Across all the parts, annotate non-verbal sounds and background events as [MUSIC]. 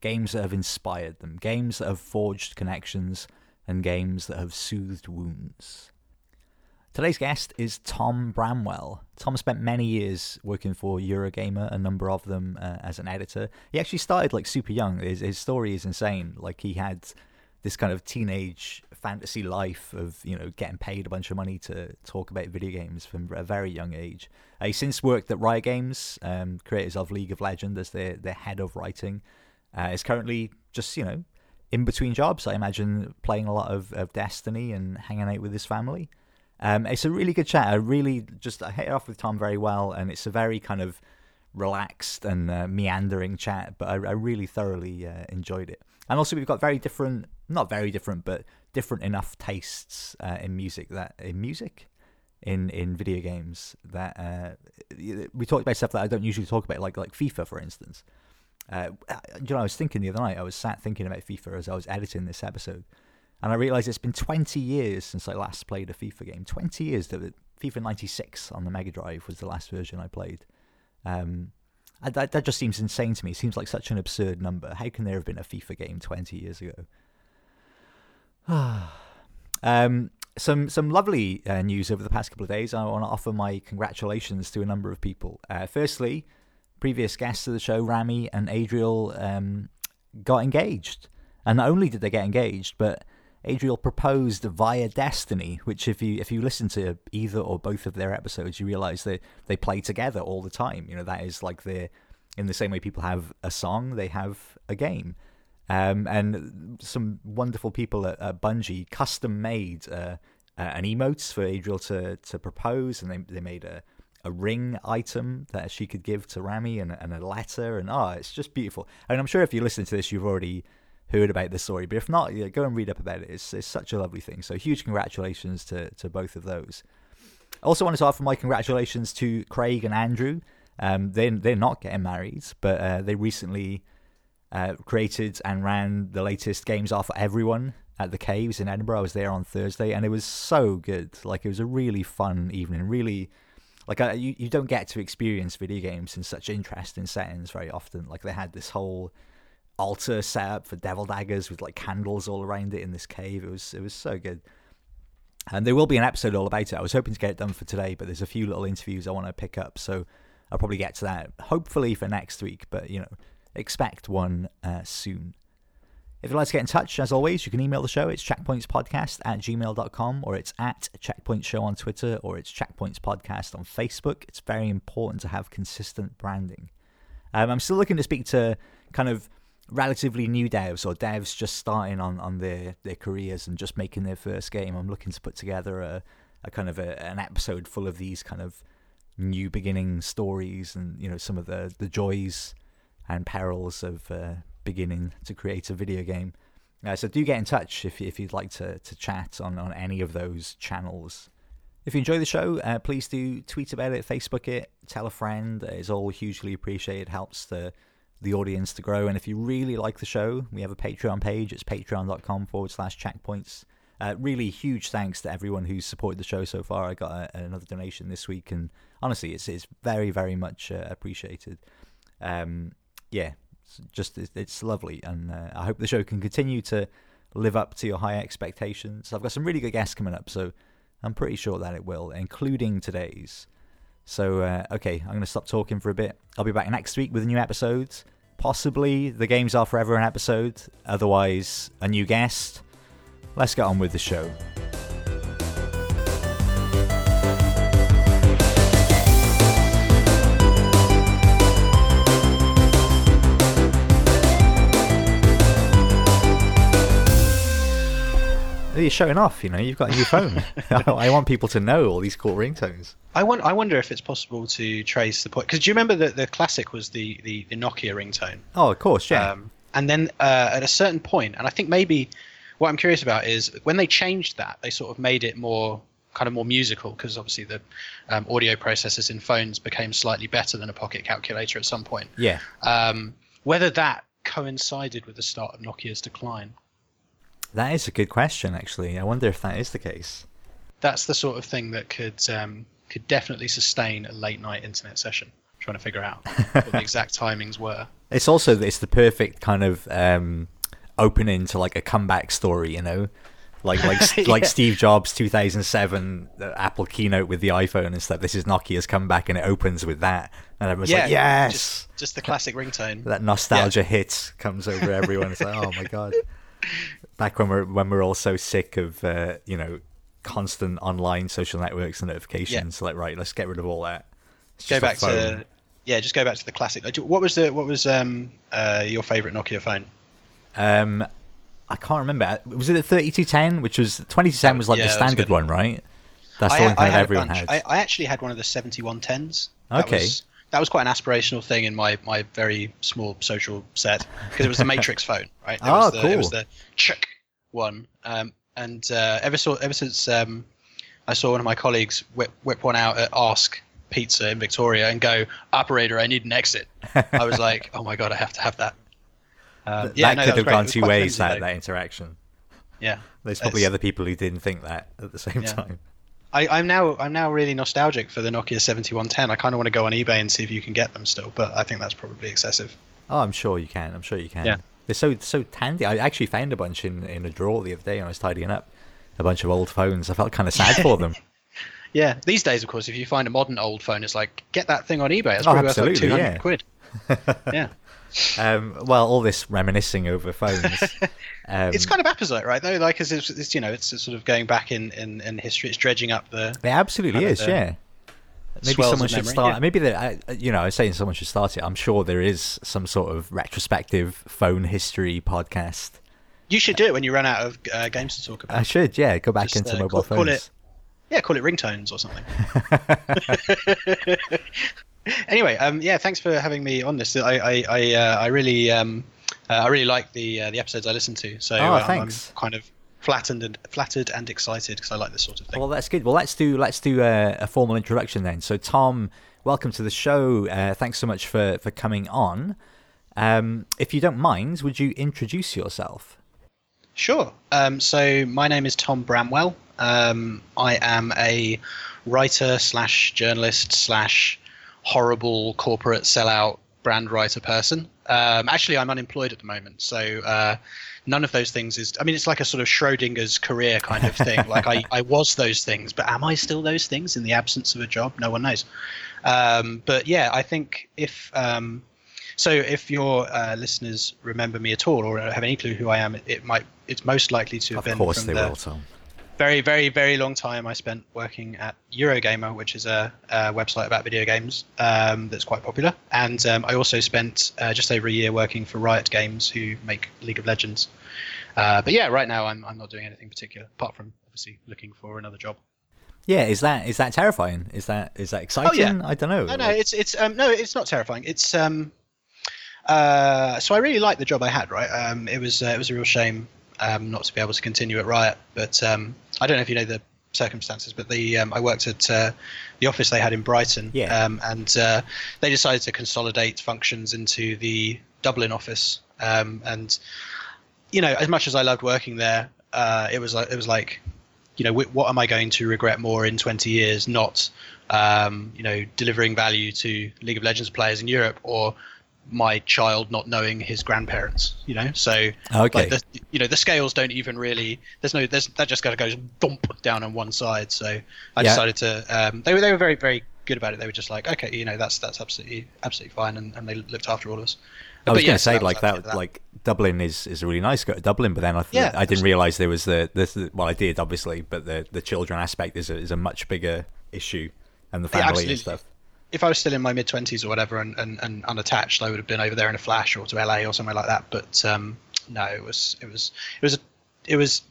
games that have inspired them, games that have forged connections, and games that have soothed wounds. Today's guest is Tom Bramwell. Tom spent many years working for Eurogamer, a number of them uh, as an editor. He actually started like super young. His, his story is insane. Like he had this kind of teenage fantasy life of you know getting paid a bunch of money to talk about video games from a very young age. Uh, since worked at Riot Games, um, creators of League of Legends, as their their head of writing. Uh, is currently just you know in between jobs. I imagine playing a lot of, of Destiny and hanging out with his family. Um, it's a really good chat. I really just I hit it off with Tom very well, and it's a very kind of relaxed and uh, meandering chat. But I, I really thoroughly uh, enjoyed it. And also, we've got very different, not very different, but different enough tastes uh, in music that in music, in in video games that uh, we talked about stuff that I don't usually talk about, like like FIFA, for instance. Uh, you know, I was thinking the other night. I was sat thinking about FIFA as I was editing this episode and I realised it's been 20 years since I last played a FIFA game. 20 years. The FIFA 96 on the Mega Drive was the last version I played. Um, I, that, that just seems insane to me. It seems like such an absurd number. How can there have been a FIFA game 20 years ago? [SIGHS] um, some some lovely uh, news over the past couple of days. I want to offer my congratulations to a number of people. Uh, firstly, previous guests of the show, Rami and Adriel, um, got engaged. And not only did they get engaged, but Adriel proposed via Destiny, which if you if you listen to either or both of their episodes, you realize that they play together all the time. You know that is like the in the same way people have a song, they have a game. Um, and some wonderful people at, at Bungie custom made uh, uh, an emotes for Adriel to to propose, and they they made a a ring item that she could give to Rami and, and a letter, and oh, it's just beautiful. And I'm sure if you listen to this, you've already heard about this story. But if not, yeah, go and read up about it. It's, it's such a lovely thing. So huge congratulations to, to both of those. I also wanted to offer my congratulations to Craig and Andrew. Um, they, they're not getting married, but uh, they recently uh, created and ran the latest Games Are for Everyone at the Caves in Edinburgh. I was there on Thursday, and it was so good. Like, it was a really fun evening. Really, like, you, you don't get to experience video games in such interesting settings very often. Like, they had this whole altar set up for devil daggers with like candles all around it in this cave. It was it was so good. And there will be an episode all about it. I was hoping to get it done for today, but there's a few little interviews I want to pick up, so I'll probably get to that hopefully for next week. But you know, expect one uh, soon. If you'd like to get in touch, as always, you can email the show. It's checkpointspodcast at gmail.com or it's at checkpoint show on Twitter or it's checkpoints podcast on Facebook. It's very important to have consistent branding. Um, I'm still looking to speak to kind of relatively new devs or devs just starting on, on their, their careers and just making their first game. I'm looking to put together a, a kind of a, an episode full of these kind of new beginning stories and you know some of the, the joys and perils of uh, beginning to create a video game. Uh, so do get in touch if if you'd like to to chat on on any of those channels. If you enjoy the show, uh, please do tweet about it, Facebook it, tell a friend. It's all hugely appreciated. Helps the the audience to grow. And if you really like the show, we have a Patreon page. It's patreon.com forward slash checkpoints. Uh, really huge thanks to everyone who's supported the show so far. I got a, another donation this week, and honestly, it's it's very very much uh, appreciated. Um, yeah, it's just it's, lovely, and uh, I hope the show can continue to live up to your high expectations. I've got some really good guests coming up, so I'm pretty sure that it will, including today's. So, uh, okay, I'm going to stop talking for a bit. I'll be back next week with a new episode. Possibly the Games Are for Everyone episode. Otherwise, a new guest. Let's get on with the show. You're showing off. You know, you've got a new phone. [LAUGHS] [LAUGHS] I want people to know all these cool ringtones. I want. I wonder if it's possible to trace the point. Because do you remember that the classic was the, the, the Nokia ringtone? Oh, of course, yeah. Um, and then uh, at a certain point, and I think maybe what I'm curious about is when they changed that, they sort of made it more kind of more musical because obviously the um, audio processors in phones became slightly better than a pocket calculator at some point. Yeah. Um, whether that coincided with the start of Nokia's decline. That is a good question, actually. I wonder if that is the case. That's the sort of thing that could um, could definitely sustain a late night internet session. Trying to figure out what the [LAUGHS] exact timings were. It's also it's the perfect kind of um, opening to like a comeback story, you know, like like [LAUGHS] Yeah. like Steve Jobs 2007 the Apple keynote with the iPhone and stuff. This is Nokia's comeback, and it opens with that, and everyone's like, yes. just, just the classic ringtone. that nostalgia hit comes over everyone. It's like, oh my god! [LAUGHS] Back when we're when we're all so sick of uh, you know constant online social networks and notifications, like right, let's get rid of all that. It's go back to yeah, just go back to the classic. Uh, What was the what was um uh, your favorite Nokia phone? Um, I can't remember. Was it the 3210, which was 2210 was like Yeah, the that standard one. right? That's the one a everyone had. I, I actually had one of the 7110s. That Okay. Was, that was quite an aspirational thing in my, my very small social set because it was the Matrix [LAUGHS] phone, right? It Oh, was the, It was the Chick one. Um, and uh, ever so, ever since um, I saw one of my colleagues whip, whip one out at Ask Pizza in Victoria and go, operator, I need an exit. I was like, oh my god, I have to have that. Um, yeah, that no, could was have great. Gone two ways. That that interaction. Yeah. There's probably It's- other people who didn't think that at the same Yeah. time. I, I'm now I'm now really nostalgic for the Nokia 7110. I kind of want to go on eBay and see if you can get them still, but I think that's probably excessive. Oh, I'm sure you can. I'm sure you can. Yeah. They're so so handy. I actually found a bunch in, in a drawer the other day when I was tidying up. A bunch of old phones. I felt kind of sad for them. [LAUGHS] [LAUGHS] Yeah, these days, of course, if you find a modern old phone, it's like get that thing on eBay. It's Oh, probably worth like 200 yeah. quid. [LAUGHS] yeah, Um, well, all this reminiscing over phones. [LAUGHS] Um, it's kind of apposite, right? Though, like, 'cause it's, it's you know, it's sort of going back in, in, in history. It's dredging up the. It absolutely is, the yeah. Maybe someone should memory, start. yeah. Maybe the, I, you know, I was saying someone should start it. I'm sure there is some sort of retrospective phone history podcast. You should do it when you run out of uh, games to talk about. I should, yeah, go back Just, into uh, mobile call- call phones. it- Yeah, call it ringtones or something. [LAUGHS] [LAUGHS] anyway, um, yeah, thanks for having me on this. I I I, uh, I really um, uh, I really like the uh, the episodes I listen to. So Oh, uh, I'm- thanks. I'm kind of flattened and flattered and excited because I like this sort of thing. Well, that's good. Well, let's do let's do a, a formal introduction then. So, Tom, welcome to the show. Uh, thanks so much for for coming on. Um, if you don't mind, would you introduce yourself? Sure. Um, so my name is Tom Bramwell. Um, I am a writer slash journalist slash horrible corporate sellout brand writer person. Um, actually, I'm unemployed at the moment, so uh, none of those things is. I mean, it's like a sort of Schrodinger's career kind of thing. like I, [LAUGHS] I was those things, but am I still those things in the absence of a job? No one knows. Um, but yeah, I think if um, so, if your uh, listeners remember me at all or have any clue who I am, it, it might. It's most likely to have Of been Of course from they the will, Tom. Very, very, very long time I spent working at Eurogamer, which is a, a website about video games um, that's quite popular. And um, I also spent uh, just over a year working for Riot Games, who make League of Legends. Uh, but yeah, right now I'm, I'm not doing anything particular apart from obviously looking for another job. Yeah, is that is that terrifying? Is that is that exciting? Oh, yeah. I don't know. No, no, it's it's um, no, it's not terrifying. It's um, uh, so I really liked the job I had. Right, um, it was uh, it was a real shame um, not to be able to continue at Riot. But um, I don't know if you know the circumstances, but the um, I worked at uh, the office they had in Brighton, Yeah. um, and uh, they decided to consolidate functions into the Dublin office. Um, and you know, as much as I loved working there, uh, it was like it was like, you know, what am I going to regret more in 20 years? Not, um, you know, delivering value to League of Legends players in Europe or my child not knowing his grandparents. You know, so Okay. like the, you know the scales don't even really. There's no. There's that just kind of goes bump down on one side. So I Yeah. decided to. Um, they were they were very very good about it. They were just like, okay, you know, that's that's absolutely absolutely fine, and, and they looked after all of us. I was But going yeah, to say like actually that, like Dublin is, is a really nice. Go to Dublin, but then I, Yeah, I didn't realize there was the this. Well, I did obviously, but the the children aspect is a, is a much bigger issue, and the family absolutely. and stuff. If I was still in my mid twenties or whatever and, and, and unattached, I would have been over there in a flash or to LA or somewhere like that. But um, no, it was it was it was it was.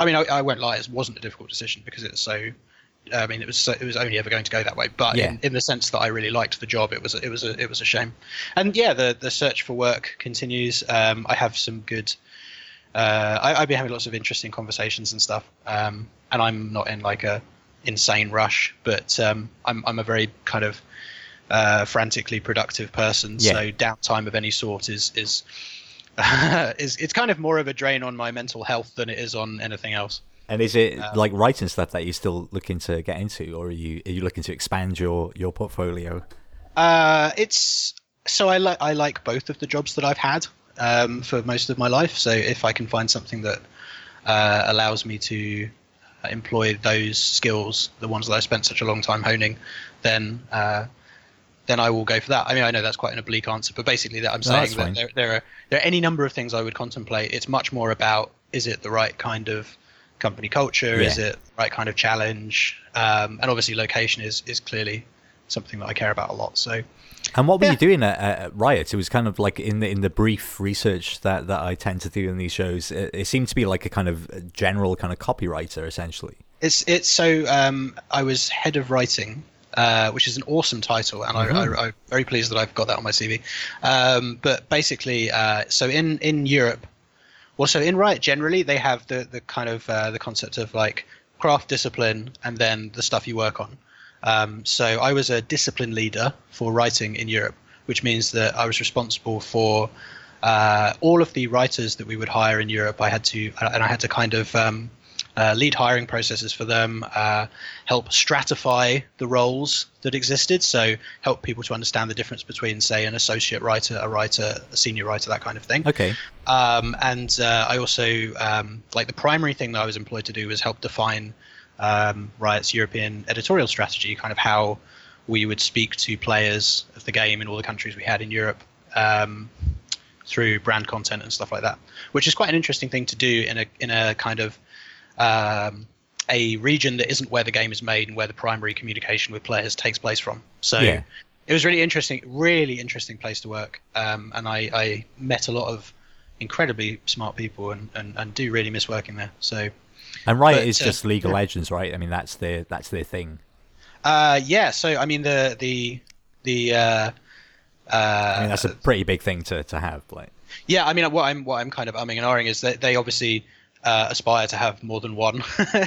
I mean, I, I won't lie, it wasn't a difficult decision because it's so I mean, it was it was only ever going to go that way. But Yeah. in, in the sense that I really liked the job, it was it was a, it was a shame. And yeah, the the search for work continues. Um, I have some good. Uh, I, I've been having lots of interesting conversations and stuff. Um, and I'm not in like a insane rush, but um, I'm I'm a very kind of uh, frantically productive person. Yeah. So downtime of any sort is is. [LAUGHS] is it's kind of more of a drain on my mental health than it is on anything else. And is it Um, like writing stuff that you're still looking to get into, or are you are you looking to expand your your portfolio? Uh, it's so I like I like both of the jobs that I've had um, for most of my life. So if I can find something that uh, allows me to employ those skills, the ones that I spent such a long time honing, then uh, then I will go for that. I mean, I know that's quite an oblique answer, but basically, that I'm No, saying that there, there are there are any number of things I would contemplate. It's much more about is it the right kind of company culture? Is it the right kind of challenge? Um, and obviously, location is is clearly something that I care about a lot. So. And what were Yeah. you doing at, at Riot? It was kind of like in the in the brief research that, that I tend to do in these shows. It, it seemed to be like a kind of general kind of copywriter, essentially. It's it's so um, I was head of writing, uh, which is an awesome title, and Mhm. I, I, I'm very pleased that I've got that on my CV. Um, but basically, uh, so in in Europe, well, so in Riot generally they have the the kind of uh, the concept of like craft discipline and then the stuff you work on. Um, so I was a discipline leader for writing in Europe, which means that I was responsible for uh, all of the writers that we would hire in Europe. I had to, and I had to kind of um, uh, lead hiring processes for them, uh, help stratify the roles that existed. So help people to understand the difference between, say, an associate writer, a writer, a senior writer, that kind of thing. Okay. Um, and uh, I also um, like the primary thing that I was employed to do was help define um, Riot's European editorial strategy, kind of how we would speak to players of the game in all the countries we had in Europe um, through brand content and stuff like that, which is quite an interesting thing to do in a in a kind of um, a region that isn't where the game is made and where the primary communication with players takes place from. So Yeah. it was really interesting, really interesting place to work, um, and I, I met a lot of incredibly smart people and, and, and do really miss working there. So And Riot But, is uh, just League of. Legends, right? I mean, that's their that's their thing. uh, yeah, so I mean the the the uh, uh, I mean, that's a pretty big thing to, to have. Like, Yeah, I mean, what I'm what I'm kind of umming and ahhing is that they obviously uh, aspire to have more than one,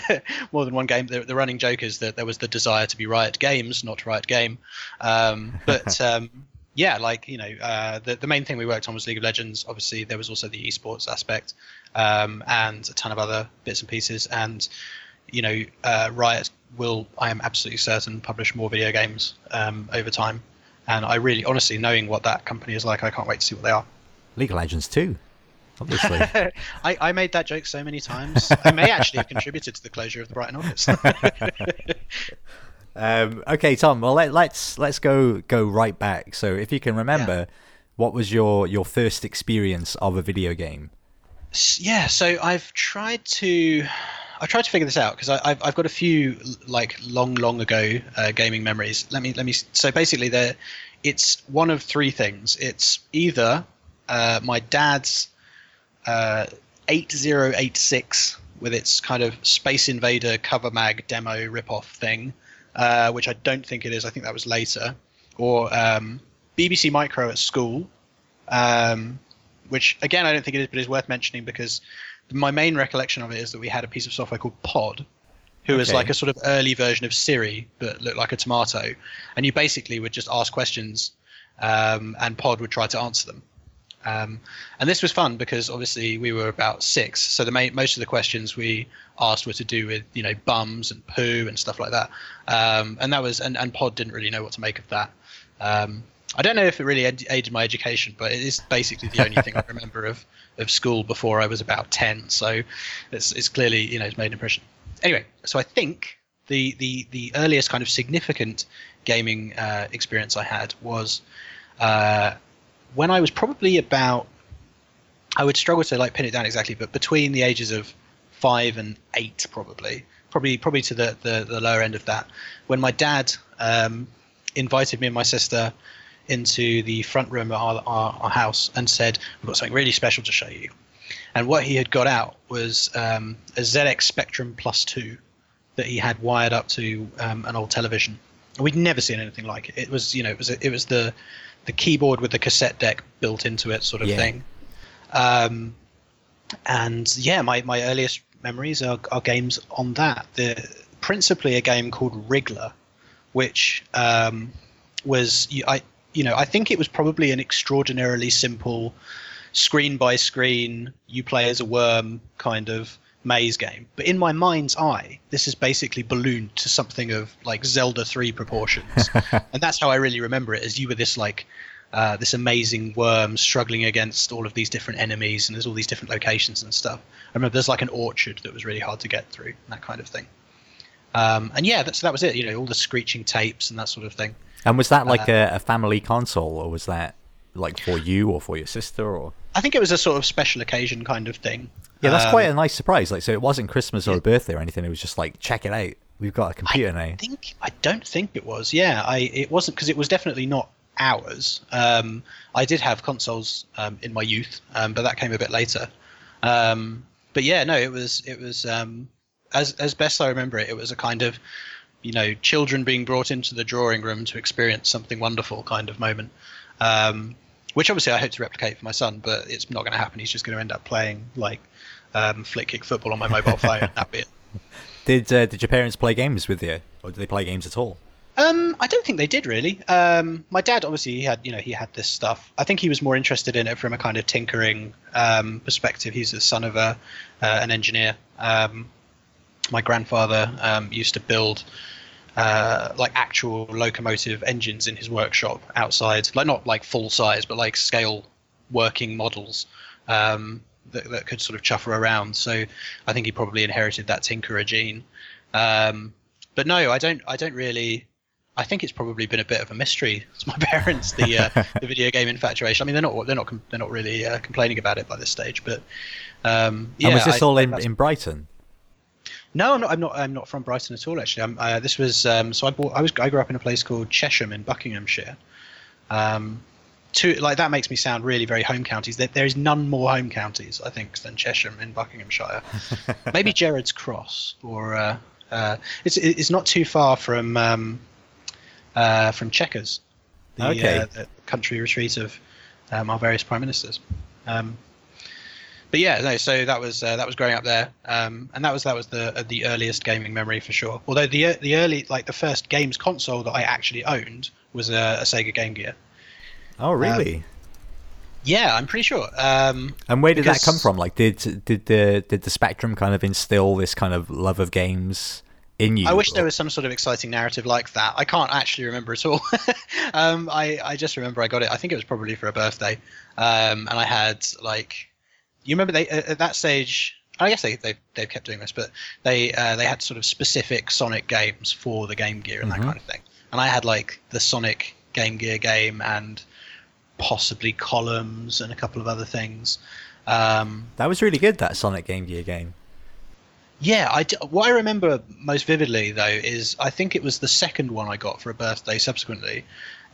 [LAUGHS] more than one game. The, the running joke is that there was the desire to be Riot Games, not Riot Game. Um, but [LAUGHS] um, yeah, like you know, uh, the the main thing we worked on was League of Legends. Obviously, there was also the esports aspect um, and a ton of other bits and pieces. And you know, uh, Riot will, I am absolutely certain, publish more video games um, over time. And I really, honestly, knowing what that company is like, I can't wait to see what they are. League of Legends too, obviously. [LAUGHS] I, I made that joke so many times. I may actually have contributed to the closure of the Brighton office. [LAUGHS] um, okay, Tom. Well, let, let's let's go go right back. So, if you can remember, what was your your first experience of a video game? Yeah, so I've tried to. I tried to figure this out because I've I've got a few like long long ago uh, gaming memories. Let me let me. So basically, there, it's one of three things. It's either uh, my dad's uh, 8086 with its kind of Space Invader cover mag demo ripoff thing, uh, which I don't think it is. I think that was later, or um, BBC Micro at school, um, which again I don't think it is, but is worth mentioning because my main recollection of it is that we had a piece of software called Podd, who was like a sort of early version of Siri but looked like a tomato, and you basically would just ask questions, um, and Podd would try to answer them. Um, and this was fun because obviously we were about six, so the main, most of the questions we asked were to do with you know bums and poo and stuff like that. Um, and that was and, and Podd didn't really know what to make of that. Um, I don't know if it really ed- aided my education, but it is basically the only thing I [LAUGHS] remember of, of school before I was about ten. So it's, it's clearly you know it's made an impression. Anyway, so I think the the the earliest kind of significant gaming uh, experience I had was uh, when I was probably about. I would struggle to like pin it down exactly, but between the ages of five and eight, probably, probably probably to the the, the lower end of that, when my dad um, invited me and my sister into the front room of our, our, our house and said, "We've got something really special to show you." And what he had got out was um, a ZX Spectrum Plus Two that he had wired up to um, an old television. We'd never seen anything like it. It was, you know, it was it was the the keyboard with the cassette deck built into it, sort of Yeah. thing. Um, and yeah, my, my earliest memories are, are games on that. The principally a game called Wriggler, which um, was I you know I think it was probably an extraordinarily simple screen by screen you play as a worm kind of maze game. But in my mind's eye, this is basically ballooned to something of like Zelda 3 proportions. [LAUGHS] and that's how I really remember it as you were this like uh, this amazing worm struggling against all of these different enemies and there's all these different locations and stuff. I remember there's like an orchard that was really hard to get through, that kind of thing. Um, and yeah, that's, that was it. You know, all the screeching tapes and that sort of thing. And was that Uh, like a, a family console, or was that like for you or for your sister? Or I think it was a sort of special occasion kind of thing. Yeah, that's Um, quite a nice surprise. Like, so it wasn't Christmas or yeah. a birthday or anything. It was just like, check it out. We've got a computer now. I think I don't think it was. Yeah, I it wasn't because it was definitely not ours. Um, I did have consoles um, in my youth, um, but that came a bit later. Um, but yeah, no, it was it was um, as as best I remember it. It was a kind of you know children being brought into the drawing room to experience something wonderful kind of moment. Um, which obviously I hope to replicate for my son, but it's not going to happen. He's just going to end up playing like um, flick kick football on my mobile phone. [LAUGHS] That'd be it. Did uh, did your parents play games with you, or did they play games at all? Um, I don't think they did really. Um, my dad obviously he had you know he had this stuff. I think he was more interested in it from a kind of tinkering um, perspective. He's the son of a uh, an engineer. Um, my grandfather um, used to build uh, like actual locomotive engines in his workshop outside, like not like full size, but like scale working models um, that, that could sort of chuffer around. So I think he probably inherited that tinkerer gene. Um, but no, I don't. I don't really. I think it's probably been a bit of a mystery [LAUGHS] to my parents the uh, [LAUGHS] the video game infatuation. I mean, they're not they're not they're not really uh, complaining about it by this stage, but um, yeah. and was this I- all in, in Brighton? no, I'm not. I'm not. I'm not from Brighton at all. Actually, I'm, uh, this was. Um, so I bought. I was. I grew up in a place called Chesham in Buckinghamshire. Um, like that makes me sound really very home counties. There, there is none more home counties, I think, than Chesham in Buckinghamshire. [LAUGHS] Maybe Gerrard's Cross, or uh, uh, it's it's not too far from um, uh, from Chequers, the, Okay. uh, the country retreat of um, our various prime ministers. Um, but yeah, no. So that was uh, that was growing up there, um, and that was that was the uh, the earliest gaming memory for sure. Although the the early like the first games console that I actually owned was a, a Sega Game Gear. Oh, really? Yeah, I'm pretty sure. Um, and where did that come from? Like, did did the did the Spectrum kind of instill this kind of love of games in you? I wish there was some sort of exciting narrative like that. I can't actually remember at all. [LAUGHS] um, I, I just remember I got it. I think it was probably for a birthday, um, and I had like, you remember they at at that stage. I guess they they they've kept doing this, but they uh, they had sort of specific Sonic games for the Game Gear and Mhm. that kind of thing. And I had like the Sonic Game Gear game and possibly Columns and a couple of other things. Um, That was really good. That Sonic Game Gear game. Yeah, I what I remember most vividly though is I think it was the second one I got for a birthday subsequently,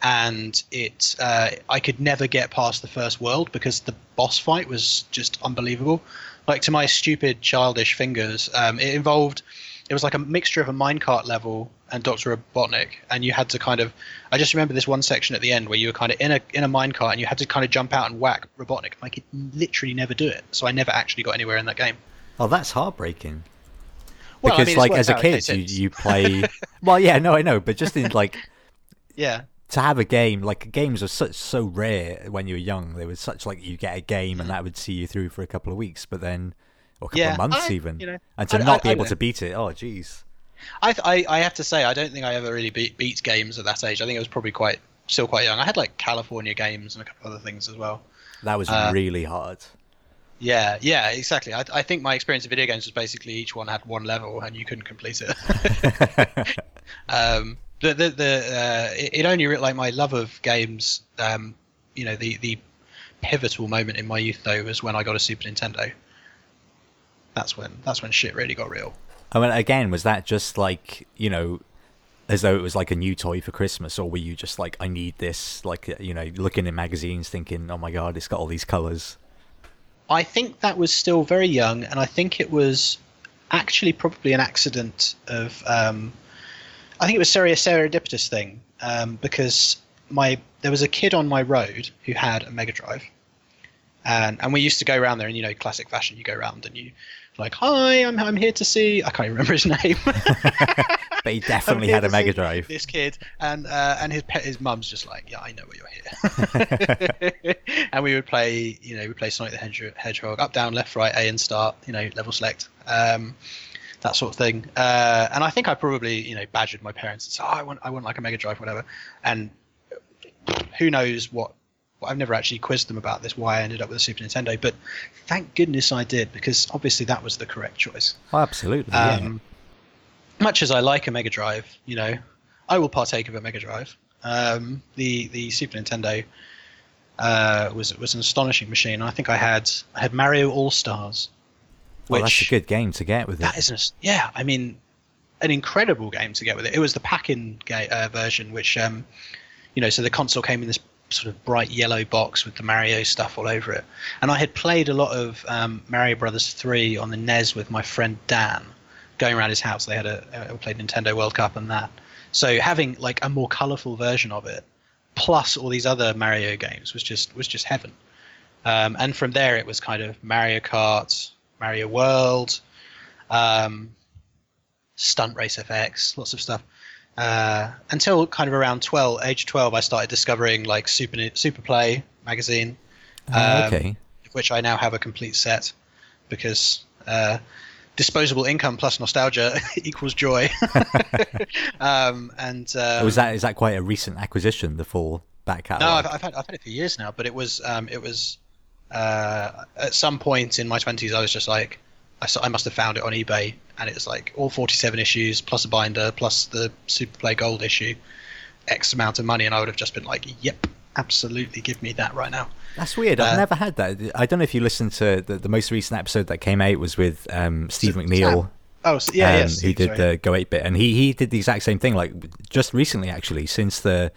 and it uh, I could never get past the first world because the boss fight was just unbelievable. Like to my stupid childish fingers, um, it involved it was like a mixture of a minecart level and Doctor Robotnik, and you had to kind of I just remember this one section at the end where you were kind of in a in a minecart and you had to kind of jump out and whack Robotnik. I could literally never do it, so I never actually got anywhere in that game. Oh, that's heartbreaking. Well, I because mean, like as a kid, you, you play. [LAUGHS] well, yeah, no, I know, but just in like [LAUGHS] Yeah. to have a game like games are such so rare when you were young. They were such like you get a game and that would see you through for a couple of weeks, but then or a couple Yeah, of months I- even, you know, and to I- not I- be able to beat it. Oh, jeez. I, I I have to say I don't think I ever really beat beat games at that age. I think I was probably quite still quite young. I had like California games and a couple other things as well. That was Uh, really hard. Yeah, yeah, exactly. I, I think my experience of video games was basically each one had one level and you couldn't complete it. [LAUGHS] [LAUGHS] um, the the, the uh, it, it only like my love of games. Um, you know, the the pivotal moment in my youth though was when I got a Super Nintendo. That's when that's when shit really got real. I mean, again, was that just like you know, as though it was like a new toy for Christmas, or were you just like, I need this, like uh, you know, looking in magazines, thinking, oh my god, it's got all these colors. I think that was still very young, and I think it was actually probably an accident of. Um, I think it was a serendipitous thing um, because my there was a kid on my road who had a Mega Drive, and and we used to go around there, and you know, classic fashion, you go around and you like, hi, I'm I'm here to see. I can't remember his [LAUGHS] name. [LAUGHS] but he definitely had a Mega Drive. This kid, and uh, and his pet, his mum's just like, yeah, I know why you're here. [LAUGHS] and we would play, you know, we play Sonic the Hedgehog, up, down, left, right, A, and start, you know, level select. Um, that sort of thing. Uh, and I think I probably, you know, badgered my parents and said, "Oh, I want, I want like a Mega Drive, whatever." And who knows what I've never actually quizzed them about this why I ended up with a Super Nintendo, but thank goodness I did because obviously that was the correct choice. Oh, absolutely. Um, yeah. Much as I like a Mega Drive, you know, I will partake of a Mega Drive. Um, the the Super Nintendo uh, was was an astonishing machine. I think I had I had Mario All Stars. Well, that's a good game to get with it. That is, an, yeah. I mean, an incredible game to get with it. It was the pack-in ga- uh, version, which, um, you know, so the console came in this sort of bright yellow box with the Mario stuff all over it. And I had played a lot of um, Mario Brothers 3 on the NES with my friend Dan, going around his house. They had a, played Nintendo World Cup and that. So having like a more colourful version of it, plus all these other Mario games, was just was just heaven. Um, and from there, it was kind of Mario Kart, Mario World, um, Stunt Race FX, lots of stuff. Uh, until kind of around 12, age 12, I started discovering like Super Super Play magazine, oh, um, okay. which I now have a complete set because uh, disposable income plus nostalgia [LAUGHS] equals joy. [LAUGHS] um, and um, was that is that quite a recent acquisition? The full back catalog. No, I've, I've, had I've had it for years now, but it was um, it was uh, at some point in my twenties, I was just like, I, I must have found it on eBay, and it's like all 47 issues plus a binder plus the Super Play Gold issue, X amount of money, and I would have just been like, "Yep, absolutely, give me that right now." That's weird. I've uh, never had that. I don't know if you listened to the, the most recent episode that came out was with um, Steve McNeil. Oh, so, yeah, um, yeah, Steve, who did sorry. the Go 8 bit, and he he did the exact same thing. Like just recently, actually, since the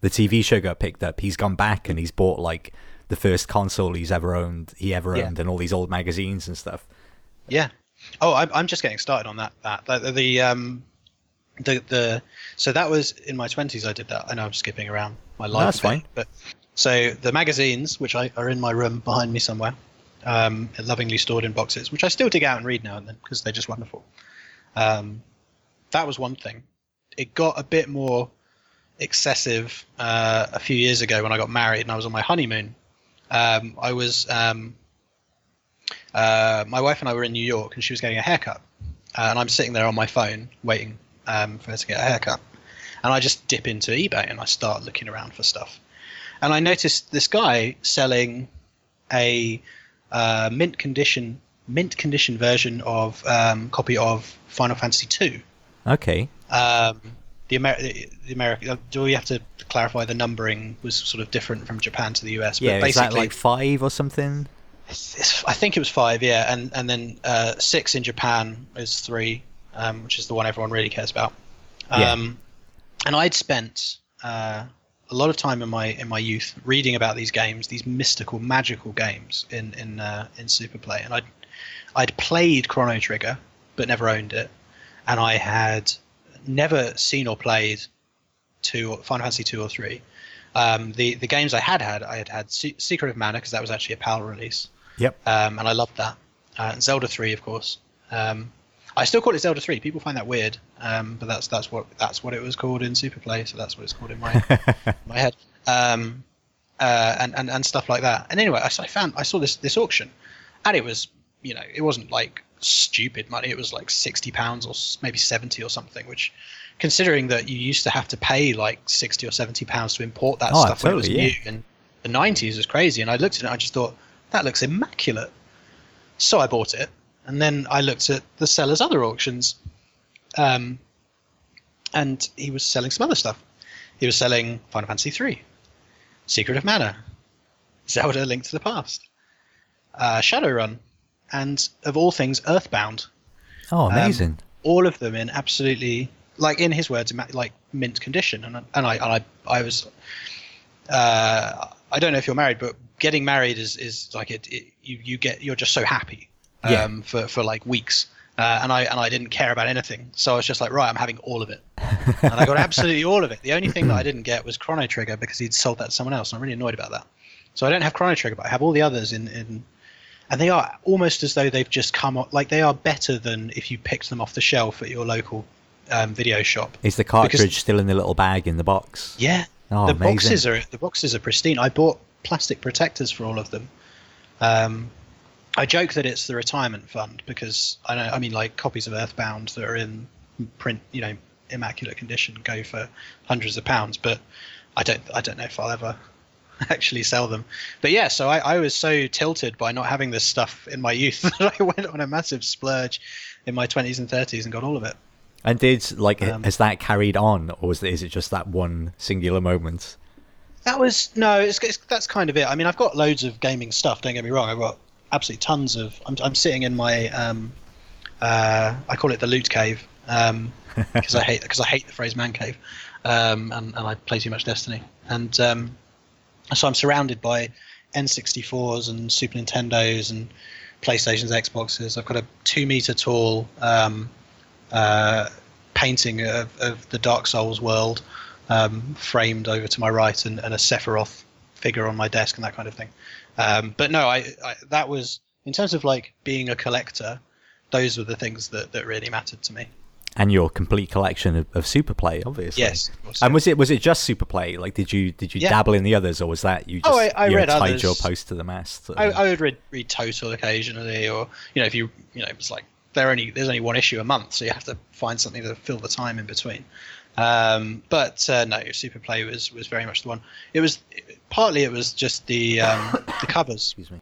the TV show got picked up, he's gone back and he's bought like the first console he's ever owned, he ever owned, yeah. and all these old magazines and stuff. Yeah. Oh, I'm I'm just getting started on that. That the, the um the the so that was in my twenties. I did that. I know I'm skipping around my life. No, that's fine. But so the magazines, which I, are in my room behind me somewhere, um, lovingly stored in boxes, which I still dig out and read now and then because they're just wonderful. Um, that was one thing. It got a bit more excessive uh, a few years ago when I got married and I was on my honeymoon. Um, I was um, uh, my wife and I were in New York, and she was getting a haircut, uh, and I'm sitting there on my phone waiting um, for her to get a haircut, and I just dip into eBay and I start looking around for stuff, and I noticed this guy selling a uh, mint condition mint condition version of um, copy of Final Fantasy II. Okay. Um, the American, the American. Uh, do we have to clarify the numbering was sort of different from Japan to the US? Yeah, but basically, is that like five or something? I think it was five, yeah, and and then uh, six in Japan is three, um, which is the one everyone really cares about. Um, yeah. And I'd spent uh, a lot of time in my in my youth reading about these games, these mystical, magical games in in uh, in Superplay, and I'd I'd played Chrono Trigger, but never owned it, and I had never seen or played two Final Fantasy two or three. Um, the the games I had had, I had had Secret of Mana because that was actually a PAL release. Yep. Um, and I loved that. Uh, Zelda 3, of course. Um, I still call it Zelda 3. People find that weird, um, but that's that's what that's what it was called in Superplay, so that's what it's called in my [LAUGHS] my head. Um, uh, and, and and stuff like that. And anyway, I, I found I saw this this auction, and it was you know it wasn't like stupid money. It was like sixty pounds or maybe seventy or something, which considering that you used to have to pay like sixty or seventy pounds to import that oh, stuff totally, when it was yeah. new in the nineties was crazy. And I looked at it, and I just thought that looks immaculate. So I bought it, and then I looked at the seller's other auctions, um, and he was selling some other stuff. He was selling Final Fantasy III, Secret of Mana, Zelda: Link to the Past, uh, Shadowrun, and of all things, Earthbound. Oh, um, amazing! Um, all of them in absolutely, like in his words, like mint condition, and and I and I I was. Uh, I don't know if you're married, but getting married is, is like it, it you, you get you're just so happy um, yeah. for, for like weeks Uh, and I and I didn't care about anything, so I was just like, right, I'm having all of it, and I got [LAUGHS] absolutely all of it. The only thing that I didn't get was Chrono Trigger because he'd sold that to someone else, and I'm really annoyed about that. So I don't have Chrono Trigger, but I have all the others in, in and they are almost as though they've just come up like they are better than if you picked them off the shelf at your local um, video shop. Is the cartridge because, still in the little bag in the box? Yeah. Oh, the amazing. boxes are the boxes are pristine. I bought plastic protectors for all of them. Um, I joke that it's the retirement fund because I know I mean like copies of Earthbound that are in print, you know, immaculate condition go for hundreds of pounds, but I don't I don't know if I'll ever [LAUGHS] actually sell them. But yeah, so I, I was so tilted by not having this stuff in my youth [LAUGHS] that I went on a massive splurge in my 20s and 30s and got all of it. And did like um, has that carried on, or is is it just that one singular moment? That was no, it's, it's, that's kind of it. I mean, I've got loads of gaming stuff. Don't get me wrong. I've got absolutely tons of. I'm, I'm sitting in my um, uh, I call it the loot cave because um, [LAUGHS] I hate because I hate the phrase man cave, um, and, and I play too much Destiny. And um, so I'm surrounded by N64s and Super Nintendos and PlayStations, Xboxes. I've got a two meter tall um, uh, painting of, of, the Dark Souls world um, framed over to my right, and, and, a Sephiroth figure on my desk and that kind of thing. Um, but no, I, I, that was in terms of like being a collector. Those were the things that, that really mattered to me and your complete collection of, of Superplay, obviously. Yes. And was it was it just Superplay? Like, did you did you yeah. dabble in the others, or was that you just oh, I, I you read know, tied others. your post to the mast? I, I, would read read Total occasionally, or you know, if you you know, it's like there only there's only one issue a month, so you have to find something to fill the time in between. Um, but uh, no, Superplay was was very much the one. It was partly it was just the um, the covers. [COUGHS] Excuse me.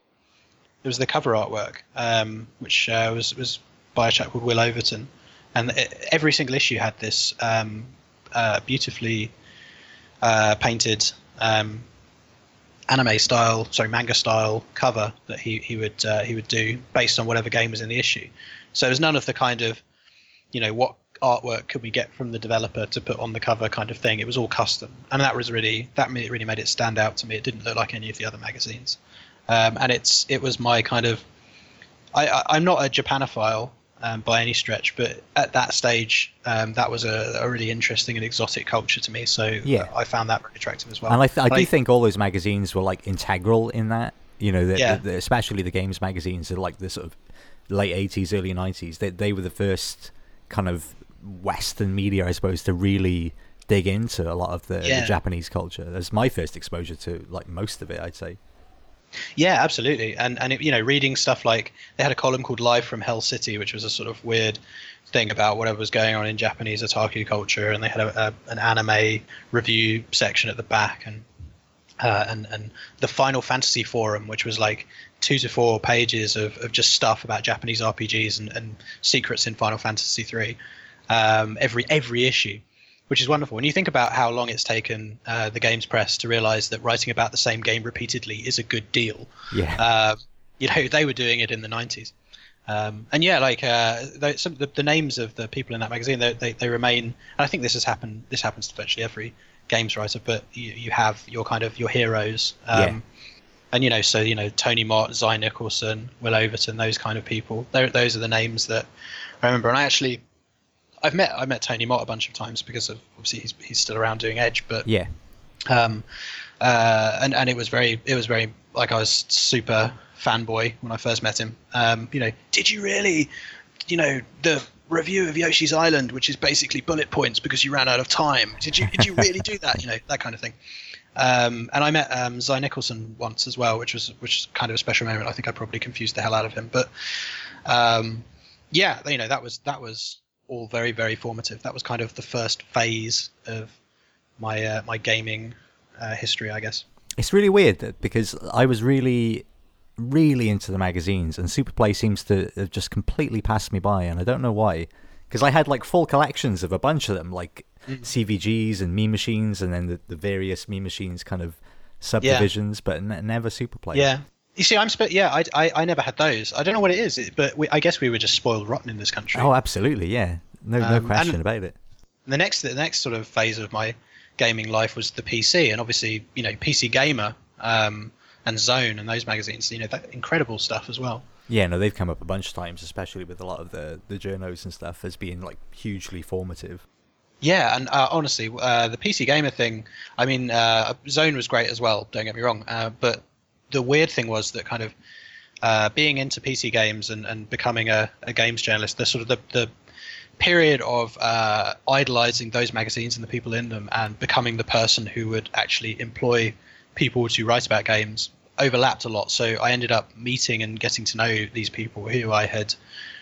It was the cover artwork, um, which uh, was was by a chap called Will Overton and every single issue had this um, uh, beautifully uh, painted um, anime style, sorry, manga style cover that he he would uh, he would do based on whatever game was in the issue. So it was none of the kind of, you know, what artwork could we get from the developer to put on the cover kind of thing. It was all custom, and that was really that really made it stand out to me. It didn't look like any of the other magazines, um, and it's it was my kind of. I, I, I'm not a Japanophile um, by any stretch, but at that stage, um, that was a, a, really interesting and exotic culture to me. So yeah. I found that very attractive as well. And I, th- I do think all those magazines were like integral in that. You know, the, yeah. the, the, especially the games magazines, are like the sort of late '80s, early '90s. They they were the first kind of Western media, I suppose, to really dig into a lot of the, yeah. the Japanese culture. That's my first exposure to like most of it, I'd say. Yeah, absolutely. And and it, you know, reading stuff like they had a column called Live from Hell City, which was a sort of weird thing about whatever was going on in Japanese otaku culture, and they had a, a, an anime review section at the back, and uh, and and the Final Fantasy forum, which was like two to four pages of, of just stuff about Japanese RPGs and, and secrets in Final Fantasy three. Um, every every issue, which is wonderful. When you think about how long it's taken uh, the games press to realize that writing about the same game repeatedly is a good deal. Yeah. Uh, you know, they were doing it in the 90s. Um, and yeah, like uh, some the, the, names of the people in that magazine, they, they, they, remain. And I think this has happened. This happens to virtually every games writer. But you, you have your kind of your heroes. Um, yeah. And you know, so you know, Tony Mott, Zy Nicholson, Will Overton, those kind of people. Those are the names that I remember. And I actually I've met I met Tony Mott a bunch of times because of obviously he's he's still around doing Edge, but yeah, um, uh, and and it was very it was very like I was super fanboy when I first met him. Um, you know, did you really, you know, the review of Yoshi's Island, which is basically bullet points because you ran out of time. Did you did you really do that? [LAUGHS] You know, that kind of thing. Um, and I met um, Zy Nicholson once as well, which was which is kind of a special moment. I think I probably confused the hell out of him, but um, yeah, you know that was that was all very very formative. That was kind of the first phase of my uh, my gaming uh, history, I guess. It's really weird because I was really really into the magazines, and Superplay seems to have just completely passed me by, and I don't know why. Because I had like full collections of a bunch of them, like mm. CVGs and Mean Machines, and then the, the various Mean Machines kind of subdivisions, yeah. but n- never Superplay. Yeah, you see, I'm sp- yeah, I, I, I never had those. I don't know what it is, but we, I guess we were just spoiled rotten in this country. Oh, absolutely, yeah, no um, no question about it. The next the next sort of phase of my gaming life was the PC, and obviously you know PC Gamer um, and Zone and those magazines. You know that incredible stuff as well. Yeah, no, they've come up a bunch of times, especially with a lot of the the journos and stuff, as being like hugely formative. Yeah, and uh, honestly, uh, the PC gamer thing. I mean, uh, Zone was great as well. Don't get me wrong, uh, but the weird thing was that kind of uh, being into PC games and, and becoming a, a games journalist, the sort of the, the period of uh, idolizing those magazines and the people in them, and becoming the person who would actually employ people to write about games overlapped a lot. So I ended up meeting and getting to know these people who I had,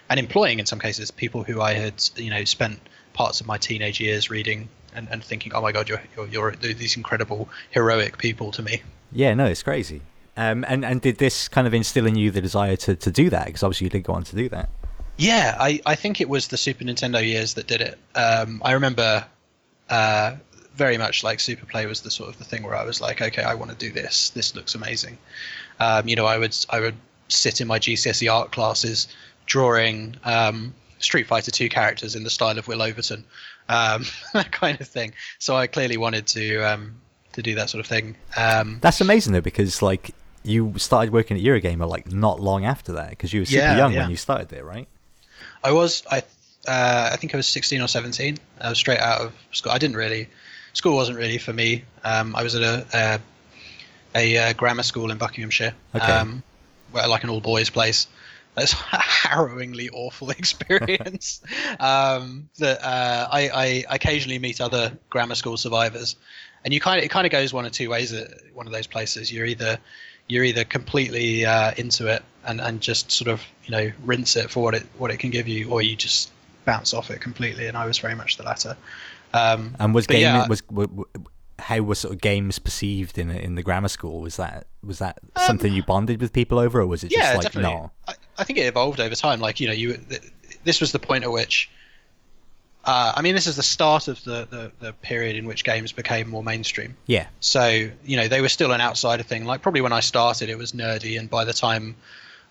and employing in some cases people who I had, you know, spent parts of my teenage years reading and, and thinking, oh my god, you're, you're, you're these incredible heroic people to me. Yeah, no, it's crazy. Um, and and did this kind of instill in you the desire to, to do that? Because obviously you did go on to do that. Yeah, I, I think it was the Super Nintendo years that did it. Um, I remember uh, very much like Super Play was the sort of the thing where I was like, okay, I want to do this. This looks amazing. Um, you know, I would I would sit in my GCSE art classes drawing um, Street Fighter Two characters in the style of Wil Overton, um, [LAUGHS] that kind of thing. So I clearly wanted to um, to do that sort of thing. Um, That's amazing though, because like you started working at Eurogamer like not long after that, because you were super Yeah, young yeah. when you started there, right? I was I uh, I think I was 16 or 17. I was straight out of school. I didn't really school wasn't really for me. Um, I was at a a, a uh, grammar school in Buckinghamshire, Okay. um, where like an all boys place. It's [LAUGHS] a harrowingly awful [LAUGHS] experience. um, that uh, I, I occasionally meet other grammar school survivors, and you kind of it kind of goes one of two ways at one of those places. You're either you're either completely uh, into it and, and just sort of you know rinse it for what it what it can give you, or you just bounce off it completely. And I was very much the latter. Um, And was game yeah. was how was sort of games perceived in in the grammar school? Was that was that Um, something you bonded with people over, or was it just yeah, like definitely. no? I, I think it evolved over time. Like you know, you th- this was the point at which. Uh, I mean, this is the start of the, the, the period in which games became more mainstream. Yeah, So you know, they were still an outsider thing. Like probably when I started, it was nerdy, and by the time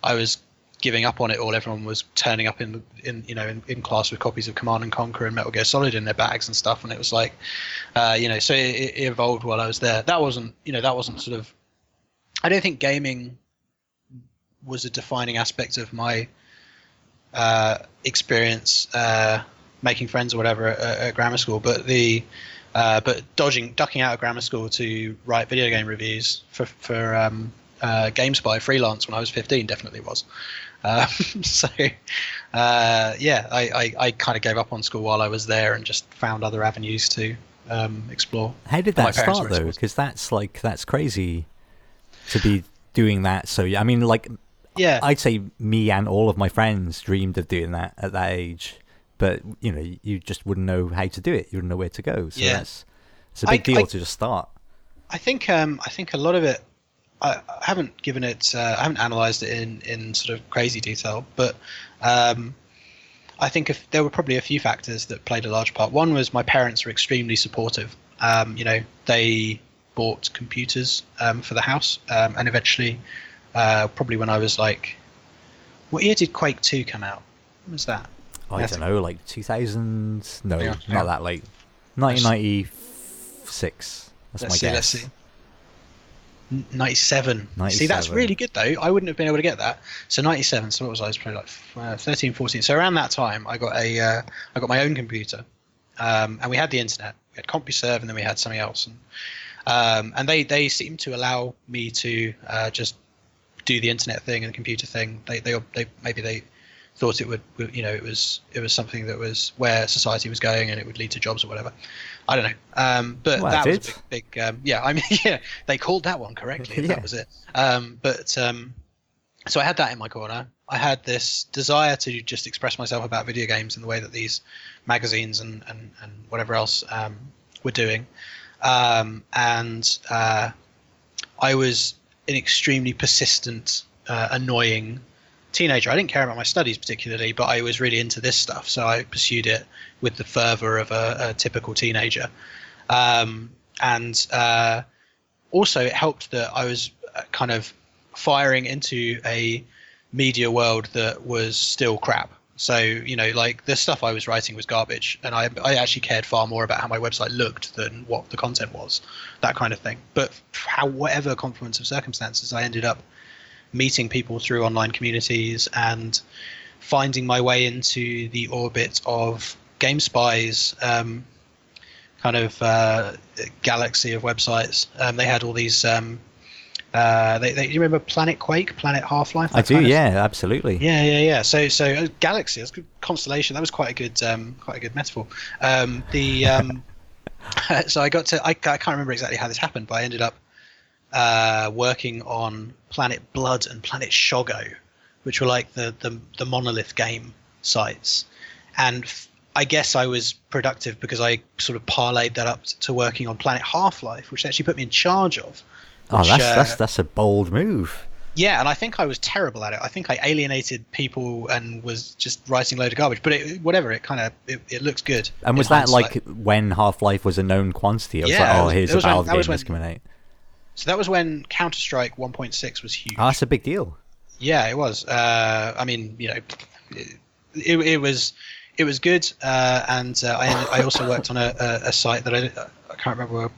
I was giving up on it all, everyone was turning up in in you know in, in class with copies of Command and Conquer and Metal Gear Solid in their bags and stuff, and it was like, uh, you know, so it, it evolved while I was there. That wasn't you know that wasn't sort of. I don't think gaming was a defining aspect of my uh, experience uh, making friends or whatever at, at grammar school, but the uh, but dodging, ducking out of grammar school to write video game reviews for for um, uh, GameSpy freelance when I was 15 definitely was. Um, [LAUGHS] so uh, yeah, I, I, I kind of gave up on school while I was there and just found other avenues to um, explore. how did that start though? Because that's like that's crazy to be doing that. So yeah. I mean, like Yeah, I'd say me and all of my friends dreamed of doing that at that age, but you know, you just wouldn't know how to do it. You wouldn't know where to go. So Yeah. that's it's a big I- deal I- to just start. I think um, I think a lot of it. I, I haven't given it. Uh, I haven't analysed it in, in sort of crazy detail, but um, I think if there were probably a few factors that played a large part. One was my parents were extremely supportive. Um, you know, they bought computers um, for the house, um, and eventually, uh, probably when I was like, what year did Quake Two come out? When was that? I don't know, like 2000. No, Yeah, not yeah. that late. 1996. That's let's my see. guess. Let's see. N- 97. See, that's really good though. I wouldn't have been able to get that. So 97. So what was I? I was probably like uh, 13, 14. So around that time, I got a, uh, I got my own computer, um, and we had the internet. We had CompuServe, and then we had something else, and um, and they they seemed to allow me to uh, just do the internet thing and the computer thing. They they they maybe they thought it would you know it was it was something that was where society was going and it would lead to jobs or whatever. I don't know. Um, but Well, that was a big, big um, yeah. I mean, [LAUGHS] yeah, they called that one correctly. if [LAUGHS] Yeah. That was it. Um, but um, so I had that in my corner. I had this desire to just express myself about video games in the way that these magazines and and, and whatever else um, were doing. Um, and uh, I was an extremely persistent, uh, annoying teenager. I didn't care about my studies particularly, but I was really into this stuff, so I pursued it with the fervor of a, a typical teenager. Um, and uh, also, it helped that I was uh, kind of firing into a media world that was still crap. So you know, like the stuff I was writing was garbage, and I I actually cared far more about how my website looked than what the content was, that kind of thing. But how whatever confluence of circumstances, I ended up meeting people through online communities and finding my way into the orbit of GameSpy's um, kind of uh, galaxy of websites. Um, they had all these. Um, uh, they, they, you remember Planet Quake, Planet Half Life? I do, yeah, of, absolutely. Yeah, yeah, yeah. So, so uh, Galaxy, that's good constellation. That was quite a good, um, quite a good metaphor. Um, the um, [LAUGHS] so I got to, I, I can't remember exactly how this happened, but I ended up uh, working on Planet Blood and Planet Shogo, which were like the the, the monolith game sites, and f- I guess I was productive because I sort of parlayed that up to working on Planet Half Life, which actually put me in charge of oh, that's uh, that's that's a bold move. Yeah, and I think I was terrible at it. I think I alienated people and was just writing a load of garbage. But it, whatever, it kind of it, it, looks good. And was that hindsight. like when Half Life was a known quantity? It was yeah, like, oh, here's a Valve game that's coming out. So that was when Counter Strike 1.6 was huge. Oh, that's a big deal. Yeah, it was. Uh, I mean, you know, it, it, it was it was good, uh, and uh, I I also worked on a, a, a site that I, I can't remember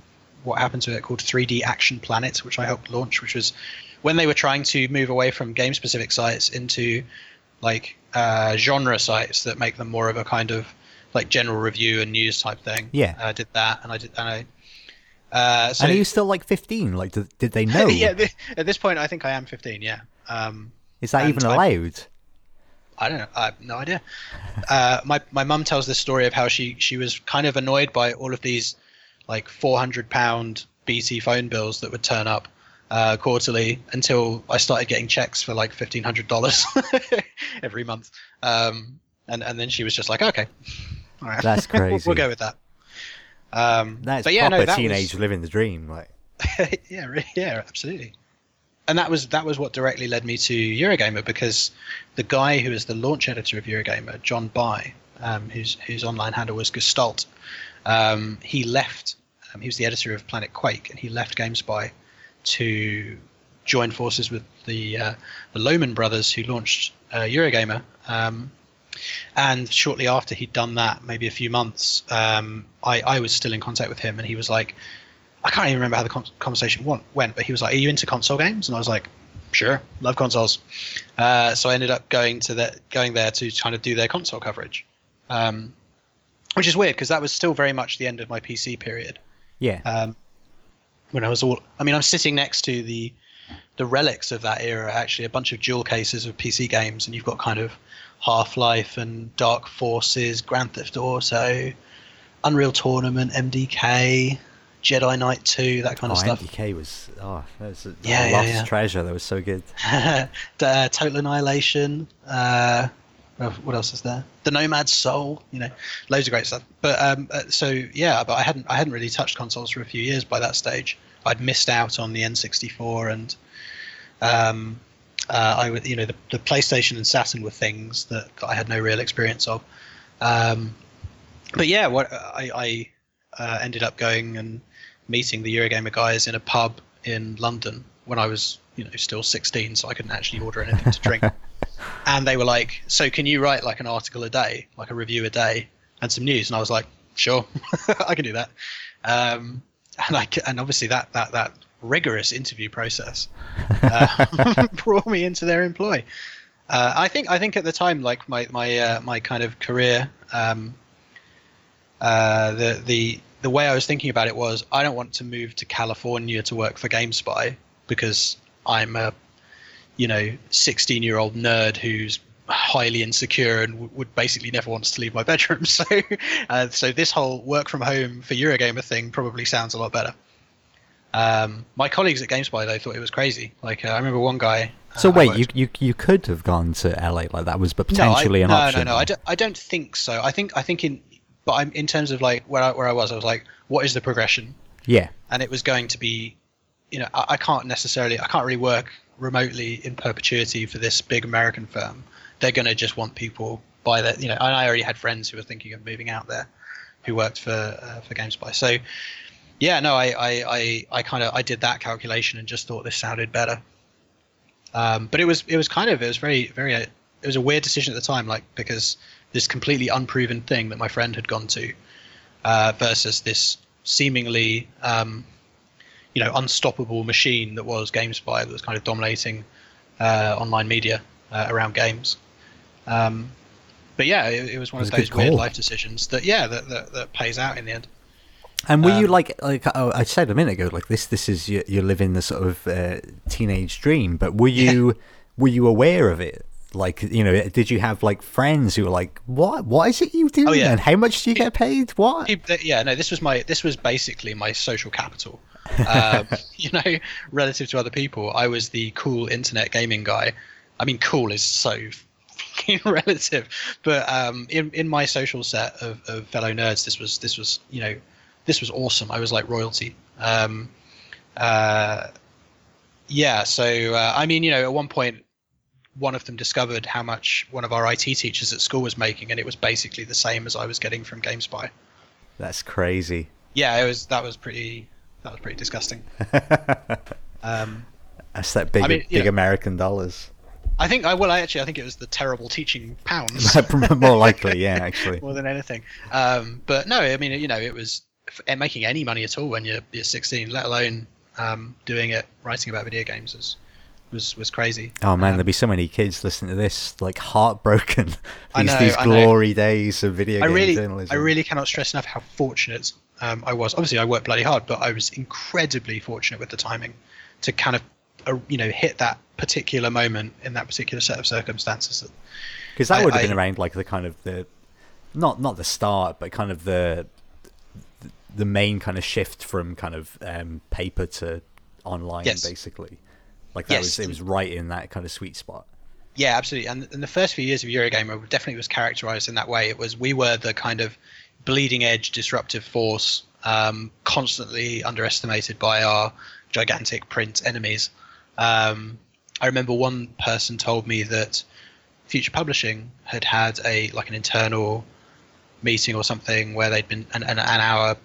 what happened to it called 3D Action Planet, which I helped launch, which was when they were trying to move away from game specific sites into like uh, genre sites that make them more of a kind of like general review and news type thing. Yeah, I did that, and I did, and I. Uh, so, and are you still like 15? Like, did, did they [LAUGHS] know? yeah, at this point, I think I am 15. Yeah. Um, Is that even allowed? I, I don't know. I have no idea. uh, my my mum tells this story of how she she was kind of annoyed by all of these like 400 pound BT phone bills that would turn up uh, quarterly until I started getting checks for like fifteen hundred dollars [LAUGHS] every month. Um, and and then she was just like, okay, all right, that's crazy. [LAUGHS] we'll, go with that. Um, that's but yeah, proper no, that teenage was... living the dream, like. [LAUGHS] yeah, yeah, absolutely. And that was that was what directly led me to Eurogamer because the guy who is the launch editor of Eurogamer, John Bye, um, whose whose online handle was Gestalt, um, he left. Um, he was the editor of Planet Quake, and he left GameSpy to join forces with the uh, the Loman brothers, who launched uh, Eurogamer. Um, and shortly after he'd done that, maybe a few months, um, I, I was still in contact with him, and he was like, I can't even remember how the con- conversation went, but he was like, "Are you into console games?" And I was like, "Sure, love consoles." Uh, so I ended up going to the, going there to kind of do their console coverage. Um, which is weird because that was still very much the end of my PC period. Yeah. Um, when I was all, I mean, I'm sitting next to the the relics of that era. Actually, a bunch of jewel cases of PC games, and you've got kind of Half Life and Dark Forces, Grand Theft Auto, Unreal Tournament, MDK, Jedi Knight 2, that kind oh, of stuff. MDK was oh, that was a yeah, lost yeah, yeah. treasure. That was so good. [LAUGHS] uh, Total Annihilation. Uh, what else is there? The Nomad Soul, you know, loads of great stuff. But um, uh, so yeah, but I hadn't I hadn't really touched consoles for a few years by that stage. I'd missed out on the N64 and um, uh, I would you know the, the PlayStation and Saturn were things that, I had no real experience of. Um, but yeah, what I, I uh, ended up going and meeting the Eurogamer guys in a pub in London when I was you know still 16, so I couldn't actually order anything to drink. [LAUGHS] and they were like, "So can you write like an article a day, like a review a day, and some news?" And I was like, "Sure, [LAUGHS] I can do that." Um, and I and obviously that that that rigorous interview process uh, [LAUGHS] [LAUGHS] brought me into their employ. Uh, I think I think at the time, like my my uh, my kind of career, um, uh, the the the way I was thinking about it was I don't want to move to California to work for GameSpy because I'm a you know 16 year old nerd who's highly insecure and w- would basically never wants to leave my bedroom. [LAUGHS] So, uh, so this whole work from home for Eurogamer thing probably sounds a lot better. Um, my colleagues at GameSpy though thought it was crazy. Like uh, I remember one guy. Uh, so wait, you, you you could have gone to LA like that was but potentially no, I, an no, option. No, no, no. I don't, I don't think so. I think I think in but I'm in terms of like where I, where I was, I was like, what is the progression? Yeah. And it was going to be, you know, I, I can't necessarily, I can't really work remotely in perpetuity for this big American firm. They're going to just want people by that, you know. And I already had friends who were thinking of moving out there, who worked for uh, for GameSpy. So, yeah, no, I I I, I kind of I did that calculation and just thought this sounded better. Um, but it was it was kind of it was very very uh, it was a weird decision at the time, like because this completely unproven thing that my friend had gone to, uh, versus this seemingly um, you know unstoppable machine that was GameSpy that was kind of dominating uh, online media uh, around games. Um, but yeah, it, it was one of those weird life decisions that yeah that, that, that pays out in the end. And were you Um, like like oh, I said a minute ago, like this this is you, you're living the sort of uh, teenage dream, but were you were you aware of it? Like you know, did you have like friends who were like, "What? What is it you do? Oh, yeah. And how much do you get paid? What?" People- yeah, no, this was my this was basically my social capital. [LAUGHS] Um, [LAUGHS] you know, relative to other people, I was the cool internet gaming guy. I mean, cool is so [LAUGHS] relative, but um, in in my social set of, of fellow nerds, this was this was you know this was awesome. I was like royalty. Um, uh, yeah, so uh, I mean, you know, at one point, one of them discovered how much one of our IT teachers at school was making, and it was basically the same as I was getting from GameSpy That's crazy. yeah, it was that was pretty that was pretty disgusting. [LAUGHS] Um, That's that big I mean, big know- American dollars. I think I well, I actually I think it was the terrible teaching pounds [LAUGHS] More likely, yeah, [LAUGHS] actually. more than anything. Um, but no, I mean you know it was and making any money at all when you're you're 16, let alone um, doing it writing about video games was was was crazy. Oh man, Um, there'll be so many kids listening to this, like heartbroken. [LAUGHS] I These know, these glory days of video I game really, journalism. I really cannot stress enough how fortunate um, I was. Obviously, I worked bloody hard, but I was incredibly fortunate with the timing to kind of, uh, you know, hit that particular moment in that particular set of circumstances. Because that I- would have been around like the kind of the, not not the start, but kind of the, the main kind of shift from kind of um, paper to online, Yes. basically. Like that Yes. was it was right in that kind of sweet spot. yeah, absolutely. And, the first few years of Eurogamer definitely was characterized in that way. It was we were the kind of bleeding edge disruptive force, um, constantly underestimated by our gigantic print enemies. Um, I remember one person told me that Future Publishing had had a like an internal meeting or something where they'd been an, and, and our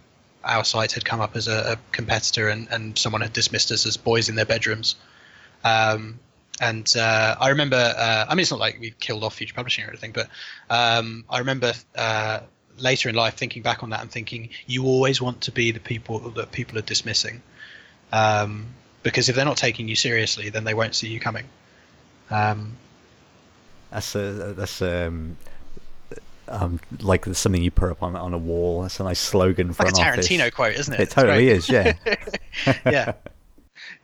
our site had come up as a, a competitor and, and someone had dismissed us as boys in their bedrooms. Um, and uh, I remember, uh, I mean, it's not like we killed off Future Publishing or anything, but um, I remember uh, later in life thinking back on that and thinking, you always want to be the people that people are dismissing, um, because if they're not taking you seriously, then they won't see you coming. Um, That's a that's um, um like something you put up on on a wall. That's a nice slogan for like a an office. Tarantino quote, isn't it? It totally is, yeah. [LAUGHS] yeah.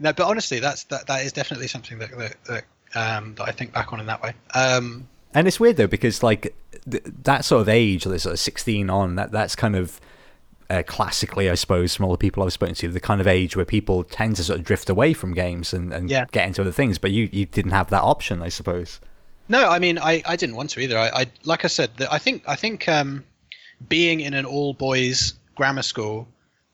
No, but honestly, that's that, that is definitely something that that, that, um, that I think back on in that way. Um, And it's weird though because like th- that sort of age, like sort of sixteen on, that that's kind of uh, classically, I suppose, from all the people I've spoken to, the kind of age where people tend to sort of drift away from games and, and Yeah. get into other things. But you you didn't have that option, I suppose. No, I mean, I, I didn't want to either. I, I like I said, that I think I think um, being in an all boys grammar school,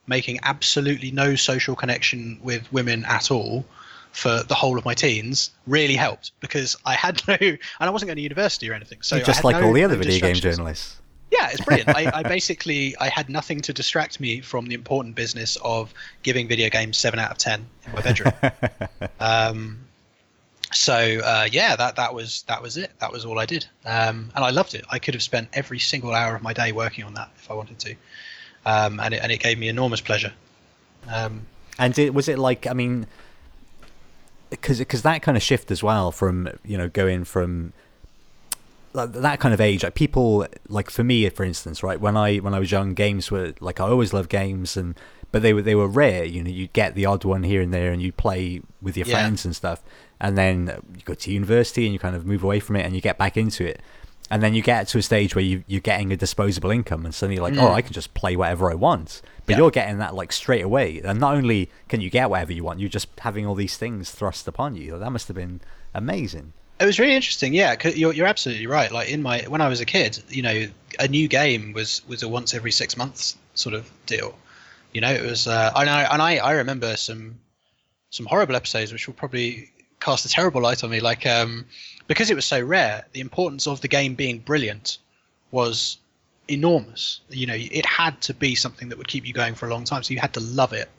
making absolutely no social connection with women at all for the whole of my teens really helped because I had [LAUGHS] no, and I wasn't going to university or anything. So I Just like no- all the other no video game journalists. Yeah, it's brilliant. I, [LAUGHS] I basically I had nothing to distract me from the important business of giving video games seven out of ten in my bedroom. [LAUGHS] um, so uh, yeah, that that was that was it. That was all I did, um, and I loved it. I could have spent every single hour of my day working on that if I wanted to, um, and it and it gave me enormous pleasure. Um, And it, was it like I mean, because because that kind of shift as well from you know going from that kind of age, like people like for me, for instance, right when I when I was young, games were like I always loved games and but they were they were rare. You know, you'd get the odd one here and there, and you'd play with your Yeah. friends and stuff. And then you go to university and you kind of move away from it and you get back into it. And then you get to a stage where you, you're getting a disposable income, and suddenly you're like, oh, Mm. I can just play whatever I want. But Yeah. you're getting that like straight away. And not only can you get whatever you want, you're just having all these things thrust upon you. That must have been amazing. It was really interesting, yeah. You're you're absolutely right. Like in my when I was a kid, you know, a new game was was a once every six months sort of deal. You know, it was, uh, and I and I, I remember some some horrible episodes which will probably cast a terrible light on me. Like um, because it was so rare, the importance of the game being brilliant was enormous. You know, it had to be something that would keep you going for a long time. So you had to love it,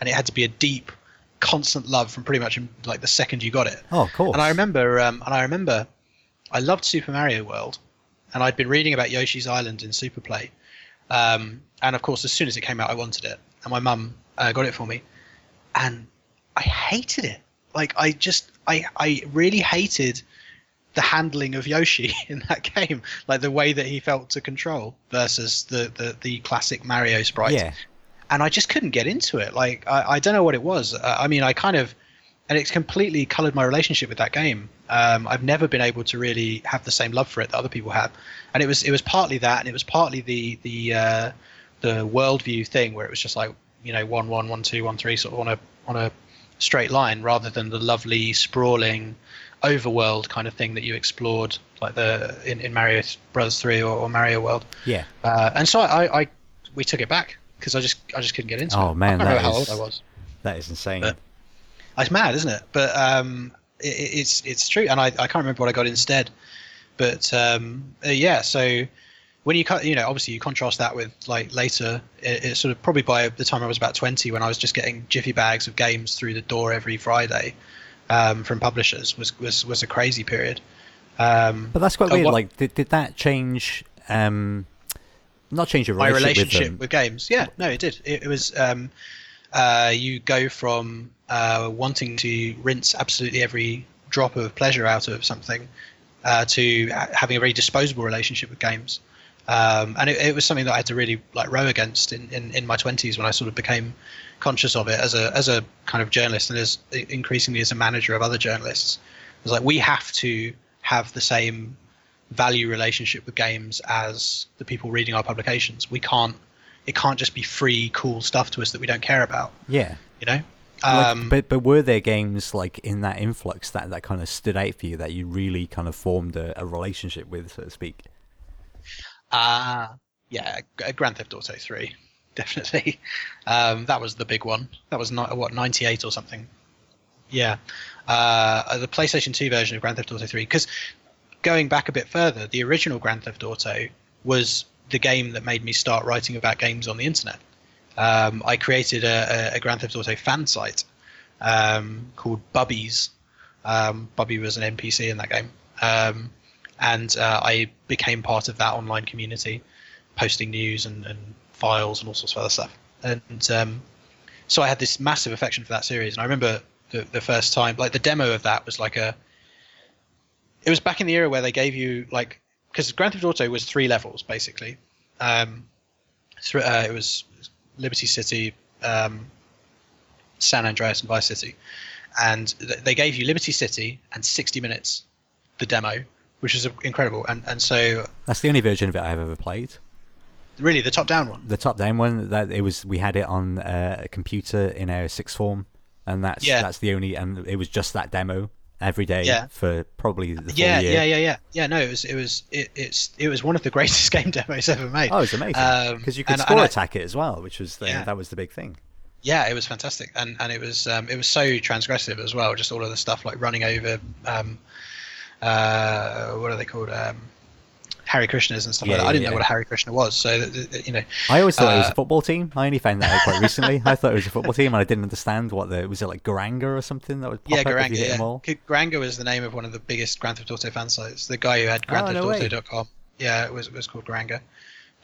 and it had to be a deep, constant love from pretty much like the second you got it. Oh, cool. And I remember, um, and I remember, I loved Super Mario World, and I'd been reading about Yoshi's Island in Superplay, um, and of course, as soon as it came out, I wanted it, and my mum uh, got it for me, and I hated it. Like I just I I really hated the handling of Yoshi [LAUGHS] in that game, like the way that he felt to control versus the the, the classic Mario sprite. Yeah. And I just couldn't get into it. Like I, I don't know what it was. Uh, I mean, I kind of, and it's completely coloured my relationship with that game. Um, I've never been able to really have the same love for it that other people have, and it was it was partly that, and it was partly the the uh, the worldview thing where it was just like you know one one one two one three sort of on a on a straight line rather than the lovely sprawling overworld kind of thing that you explored like the in, in Mario Bros three or, or Mario World. Yeah. Uh, and so I, I we took it back because I just I just couldn't get into it. Oh man, I don't that know how is- old I was. That is insane. But- It's mad, isn't it? But um, it, it's it's true, and I, I can't remember what I got instead. But um, uh, yeah, so when you cut, you know, obviously you contrast that with like later, it, it's sort of probably by the time I was about twenty, when I was just getting jiffy bags of games through the door every Friday um, from publishers, was was was a crazy period. Um, but that's quite weird. what- like, did, did that change? Um, not change your my relationship, relationship with with, games. Yeah, no, it did. It, it was. Um, uh, you go from uh, wanting to rinse absolutely every drop of pleasure out of something uh, to having a very disposable relationship with games. Um, and it, it was something that I had to really like row against in, in, in my twenties when I sort of became conscious of it as a as a kind of journalist and as increasingly as a manager of other journalists. It was like we have to have the same value relationship with games as the people reading our publications. We can't. It can't just be free, cool stuff to us that we don't care about. Yeah. You know. Like, Um, but but were there games like in that influx that, that kind of stood out for you that you really kind of formed a, a relationship with, so to speak? Ah, yeah, G- Grand Theft Auto Three, [LAUGHS] definitely. Um, that was the big one. That was not what ninety eight or something. Yeah, uh, the PlayStation Two version of Grand Theft Auto Three. Because going back a bit further, the original Grand Theft Auto was the game that made me start writing about games on the internet. Um, I created a, a, a Grand Theft Auto fan site um, called Bubbies. Um, Bubby was an NPC in that game. Um, and uh, I became part of that online community, posting news and, and files and all sorts of other stuff. And um, so I had this massive affection for that series. And I remember the, the first time, like the demo of that was like a. It was back in the era where they gave you like because Grand Theft Auto was three levels basically. Um, thr- uh, it was Liberty City, um, San Andreas, and Vice City, and th- they gave you Liberty City and 60 minutes, the demo, which is incredible. And and so That's the only version of it I've ever played. really the top down one. The top-down one that it was, we had it on uh, a computer in our sixth form, and that's Yeah. that's the only, and it was just that demo every day Yeah. for probably the Yeah, year. yeah, yeah, yeah, yeah. No, it was it was it, it's it was one of the [LAUGHS] greatest game demos ever made. Oh, it's amazing Um, because you could and- score and I- attack it as well, which was the, Yeah. that was the big thing. Yeah, it was fantastic, and and it was um, it was so transgressive as well. Just all of the stuff like running over, um, uh, what are they called? Um, Harry Krishnas and stuff Yeah, like that. I didn't yeah. know what a Harry Krishna was, so you know. I always thought it was Uh, a football team. I only found that out quite [LAUGHS] recently. I thought it was a football team, and I didn't understand what the was it like Gouranga or something that would pop Yeah, Gouranga. you hit them Yeah. Gouranga was the name of one of the biggest Grand Theft Auto fan sites. The guy who had Oh, no. GrandTheftAuto.com. yeah, it was it was called Gouranga.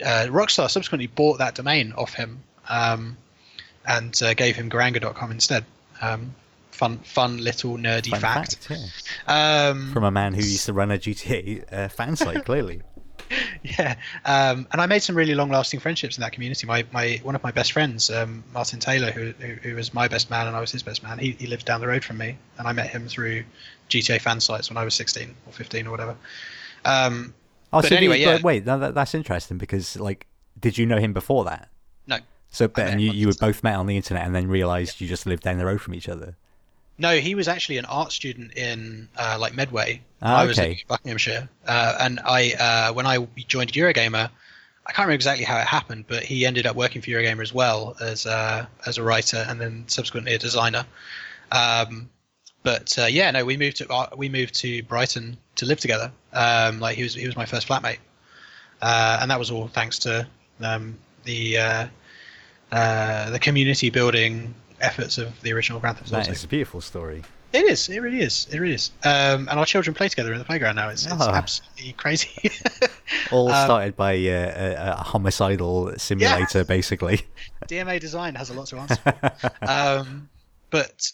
Uh, Rockstar subsequently bought that domain off him um, and uh, gave him Gouranga.com instead. Um, fun, fun little nerdy Fun fact. fact, yeah. Um, From a man who used to run a GTA uh, fan site, clearly. [LAUGHS] yeah, um, and I made some really long-lasting friendships in that community. My, my one of my best friends, um, Martin Taylor, who, who who was my best man and I was his best man. He he lived down the road from me, and I met him through GTA fan sites when I was 16 or 15 or whatever. Um, Oh, But so anyway, you, yeah. but wait, no, that, that's interesting because like, did you know him before that? no, So, but and you, you were both met on the internet and then realised you just lived down the road from each other. No, he was actually an art student in uh, like Medway. Ah, I was okay. at Buckinghamshire, uh, and I uh, when I joined Eurogamer, I can't remember exactly how it happened, but he ended up working for Eurogamer as well as uh, as a writer and then subsequently a designer. Um, but uh, yeah, no, we moved to we moved to Brighton to live together. Um, like he was he was my first flatmate, uh, and that was all thanks to um, the uh, uh, the community building efforts of the original Grand Theft Auto. is a beautiful story. It is. It really is. It really is. Um, and our children play together in the playground now. It's, it's Oh. absolutely crazy. [LAUGHS] All Um, started by uh, a, a homicidal simulator, basically. [LAUGHS] DMA design has a lot to answer for. [LAUGHS] um, but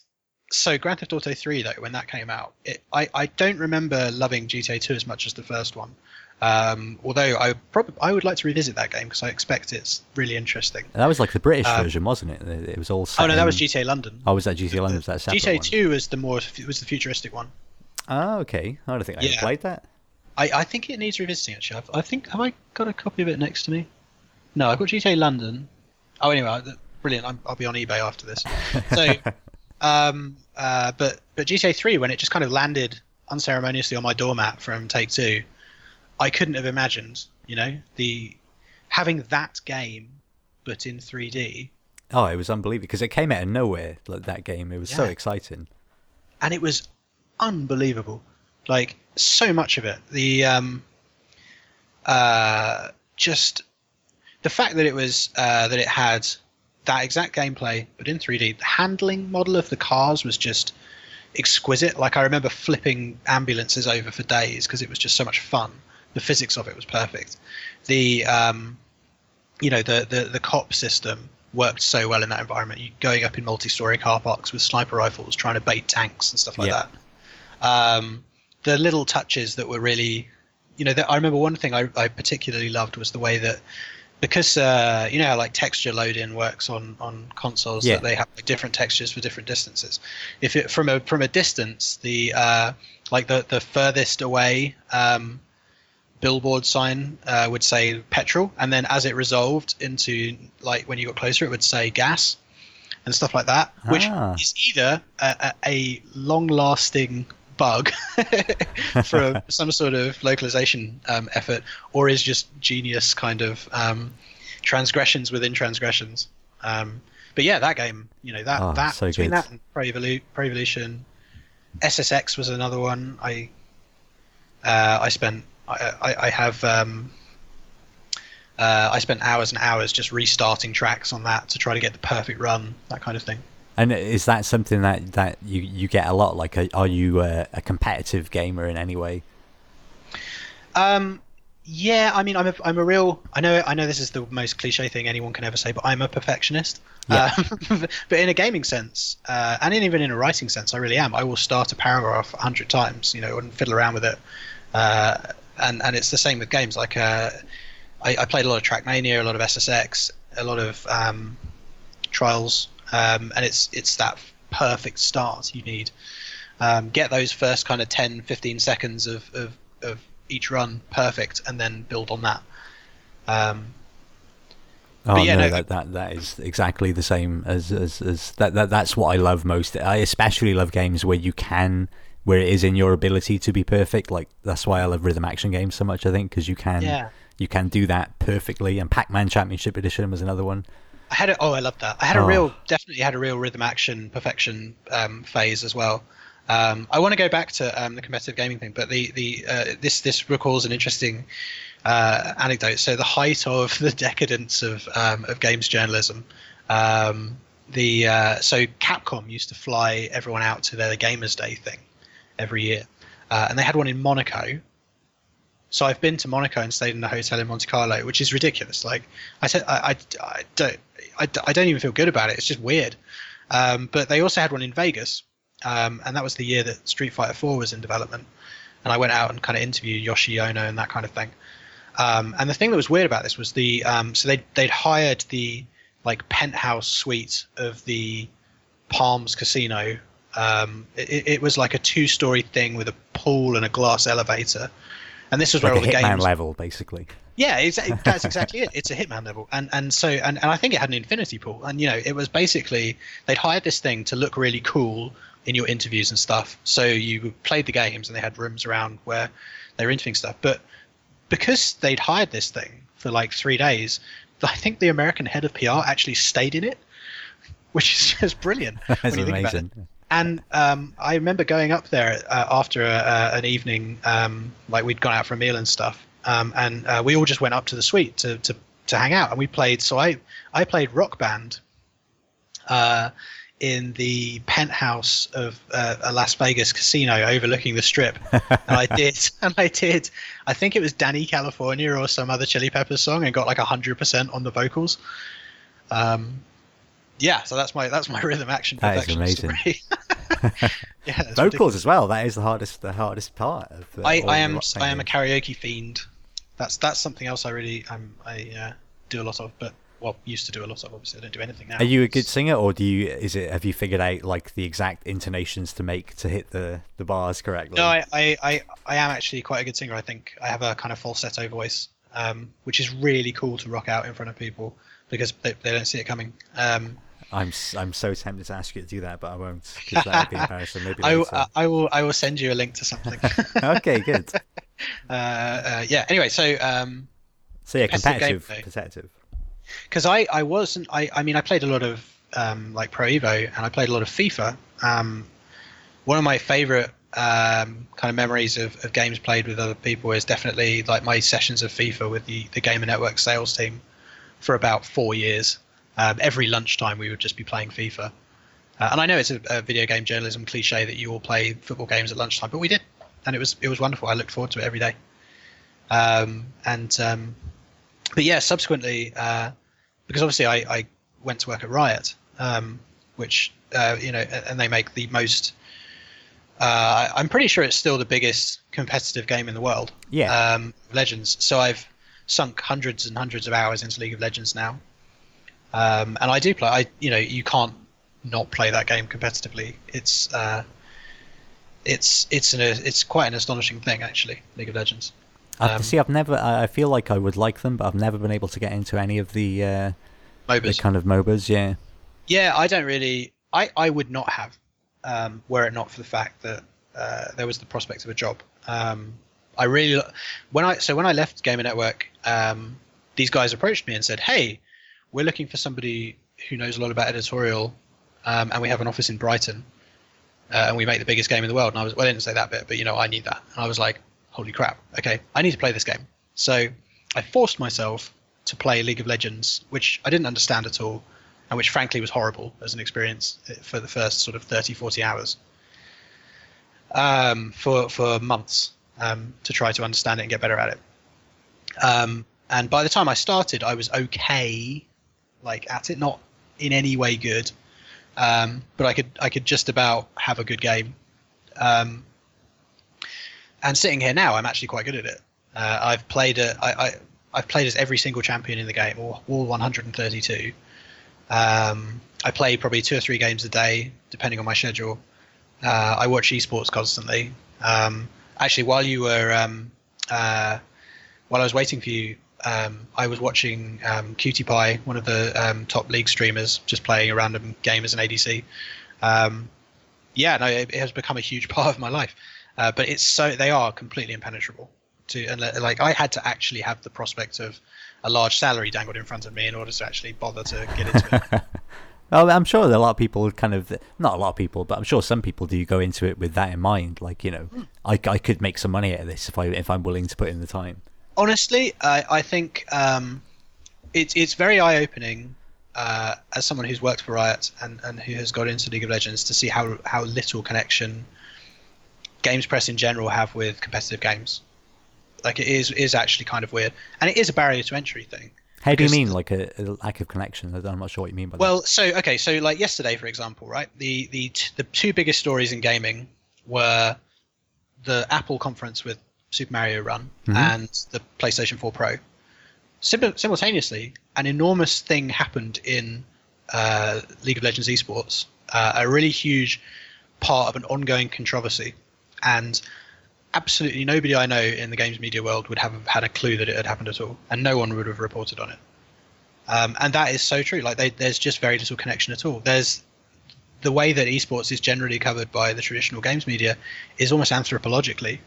so Grand Theft Auto 3 though, when that came out, it, I I don't remember loving GTA 2 as much as the first one. Um, although I probably I would like to revisit that game because I expect it's really interesting. That was like the British Um, version, wasn't it? It was all. Oh no, that was GTA London. Oh, was that GTA London? Was that GTA one? 2 was the more was the futuristic one. Oh, okay. I don't think I ever Yeah. played that. I, I think it needs revisiting actually. I've, I think have I got a copy of it next to me? No, I've got GTA London. Oh, anyway, brilliant. I'm, I'll be on eBay after this. So, [LAUGHS] um, uh, but but GTA 3 when it just kind of landed unceremoniously on my doormat from Take Two, I couldn't have imagined. You know the having that game, but in 3D, Oh, it was unbelievable because it came out of nowhere. Like that game, it was so exciting. and it was unbelievable. Like so much of it. The um, uh, just the fact that it was uh, that it had that exact gameplay but in 3D. The handling model of the cars was just exquisite. Like I remember flipping ambulances over for days because it was just so much fun. The physics of it was perfect. The um, you know the, the the cop system worked so well in that environment. You going up in multi-story car parks with sniper rifles, trying to bait tanks and stuff like Yeah. that. Um, the little touches that were really, you know, that I remember one thing I, I particularly loved was the way that because uh, you know how like texture load-in works on on consoles Yeah. that they have like, different textures for different distances. If it from a from a distance, the uh, like the the furthest away um, billboard sign uh, would say petrol, and then as it resolved into like when you got closer, it would say gas and stuff like that, which Ah. is either a, a, long-lasting bug [LAUGHS] for [LAUGHS] some sort of localization um, effort, or is just genius kind of um, transgressions within transgressions. Um, but yeah, that game, you know, that Oh, that so between good. that and Pro, Evolu- Pro Evolution, SSX was another one. I uh, I spent I, I, I have um, uh, I spent hours and hours just restarting tracks on that to try to get the perfect run, that kind of thing. And is that something that, that you, you get a lot? Like, are, you a, a competitive gamer in any way? Um, yeah, I mean, I'm a, I'm a real. I know, I know this is the most cliche thing anyone can ever say, but I'm a perfectionist. Yeah. Um, [LAUGHS] but in a gaming sense, uh, and in, even in a writing sense, I really am. I will start a paragraph a hundred times, you know, and fiddle around with it. Uh, and and it's the same with games. Like, uh, I, I played a lot of Trackmania, a lot of SSX, a lot of um, Trials, um, and it's it's that perfect start you need. Um, get those first kind of 10, 15 seconds of, of, of each run perfect, and then build on that. Um, Oh But yeah, no, no, that, that that is exactly the same as as, as that, that. That's what I love most. I especially love games where you can, where it is in your ability to be perfect. Like that's why I love rhythm action games so much. I think because you can Yeah. you can do that perfectly. And Pac-Man Championship Edition was another one. I had a, oh, I love that. I had a Oh. real, definitely had a real rhythm action perfection um, phase as well. Um, I want to go back to um, the competitive gaming thing, but the the uh, this this recalls an interesting uh, anecdote. So the height of [LAUGHS] the decadence of um, of games journalism. Um, the uh, so Capcom used to fly everyone out to their Gamers Day thing every year, uh, and they had one in Monaco. So I've been to Monaco and stayed in a hotel in Monte Carlo, which is ridiculous. Like I said, I, I, I don't I, I don't even feel good about it. It's just weird. Um, but they also had one in Vegas, um, and that was the year that Street Fighter 4 was in development. And I went out and kind of interviewed Yoshi Ono and that kind of thing. Um, and the thing that was weird about this was the um, so they they'd hired the like penthouse suite of the Palms Casino. Um, it, it was like a two-story thing with a pool and a glass elevator. And this was where Like a all the Hitman games. level, basically. Yeah, it's, that's [LAUGHS] exactly it. It's a Hitman level, and and so and, and I think it had an infinity pool, and you know it was basically they'd hired this thing to look really cool in your interviews and stuff. So you played the games, and they had rooms around where they were interviewing stuff. But because they'd hired this thing for like three days, I think the American head of PR actually stayed in it, which is just brilliant. [LAUGHS] That's when you think about it. amazing. And um, I remember going up there uh, after a, uh, an evening, um, like we'd gone out for a meal and stuff, um, and uh, we all just went up to the suite to, to, to hang out, and we played. So I I played Rock Band uh, in the penthouse of uh, a Las Vegas casino overlooking the Strip, and I did, [LAUGHS] and I did. I think it was Dani California or some other Chili Peppers song, and got like hundred percent on the vocals. Um, yeah, so that's my that's my [LAUGHS] rhythm action That is amazing. [LAUGHS] yeah, vocals ridiculous. as well. That is the hardest the hardest part of. Uh, I, I am I am a karaoke fiend. That's that's something else I really I'm, I uh, do a lot of, but well used to do a lot of. Obviously, I don't do anything now. Are you a good singer, or do you? Is it? Have you figured out like the exact intonations to make to hit the the bars correctly? No, I, I, I, I am actually quite a good singer. I think I have a kind of falsetto voice, um, which is really cool to rock out in front of people because they, they don't see it coming. Um, I'm I'm so tempted to ask you to do that, but I won't because that would be [LAUGHS] embarrassing. Maybe I. I, I will I will send you a link to something. uh, [LAUGHS] okay, good. [LAUGHS] uh, yeah. Anyway, so um, So yeah, Competitive competitive, competitive. because I, I wasn't I, I mean I played a lot of um, like Pro Evo and I played a lot of FIFA. Um, one of my favorite um, kind of memories of, of games played with other people is definitely like my sessions of FIFA with the the Gamer Network sales team for about four years. Um, every lunchtime we would just be playing FIFA. Uh, and I know it's a, a video game journalism cliche that you all play football games at lunchtime, but we did, and it was it was wonderful. I looked forward to it every day. Um, and um, but yeah, subsequently, uh, because obviously I, I went to work at Riot, um, which uh, you know, and they make the most. Uh, I'm pretty sure it's still the biggest competitive game in the world. Yeah. Um, Legends. So I've sunk hundreds and hundreds of hours into League of Legends now, um, and I do play. I you know you can't not play that game competitively. It's uh, it's it's an it's quite an astonishing thing actually. League of Legends. I Um, see. I've never. I feel like I would like them, but I've never been able to get into any of the uh, the kind of MOBAs. Yeah. Yeah, I don't really. I, I would not have, um, were it not for the fact that uh, there was the prospect of a job. Um, I really when I so when I left Gamer Network, um, these guys approached me and said, "Hey, we're looking for somebody who knows a lot about editorial, um, and we have an office in Brighton, uh, and we make the biggest game in the world." And I was well, I didn't say that bit, but you know, I need that, and I was like, "Holy crap! Okay, I need to play this game." So I forced myself to play League of Legends, which I didn't understand at all and which frankly was horrible as an experience uh, for the first sort of 30 40 hours um, for for months um, to try to understand it and get better at it um, and by the time I started I was okay like at it. Not in any way good. Um, but I could I could just about have a good game. Um, and sitting here now I'm actually quite good at it. Uh, I've played it I, I I've played as every single champion in the game or all 132 um, I play probably two or three games a day, depending on my schedule. Uh, I watch esports constantly. Um, actually, while you were, um, uh, while I was waiting for you, um, I was watching um, Qtpie, one of the um, top league streamers, just playing a random game as an ADC. Um, yeah, no, it, it has become a huge [LAUGHS] part of my life. Uh, but it's so they are completely impenetrable. To and like I had to actually have the prospect of a large salary dangled in front of me in order to actually bother to get into it. [LAUGHS] Well, I'm sure a lot of people kind of not a lot of people, but I'm sure some people do go into it with that in mind. Like you know, I, I could make some money out of this if I if I'm willing to put in the time. Honestly, I, I think um, it's it's very eye opening uh, as someone who's worked for Riot and, and who has got into League of Legends to see how how little connection games press in general have with competitive games. Like it is is actually kind of weird, and it is a barrier to entry thing. How do you mean like a, a lack of connection? I'm not sure what you mean by that. Well, so okay, so like yesterday, for example, right? The the t- the two biggest stories in gaming were the Apple conference with Super Mario Run Mhm. and the PlayStation 4 Pro. Sim- simultaneously, an enormous thing happened in uh, League of Legends esports. Uh, a really huge part of an ongoing controversy, and absolutely nobody I know in the games media world would have had a clue that it had happened at all, and no one would have reported on it. Um, and that is so true. Like they, there's just very little connection at all. There's the way that esports is generally covered by the traditional games media is almost anthropologically.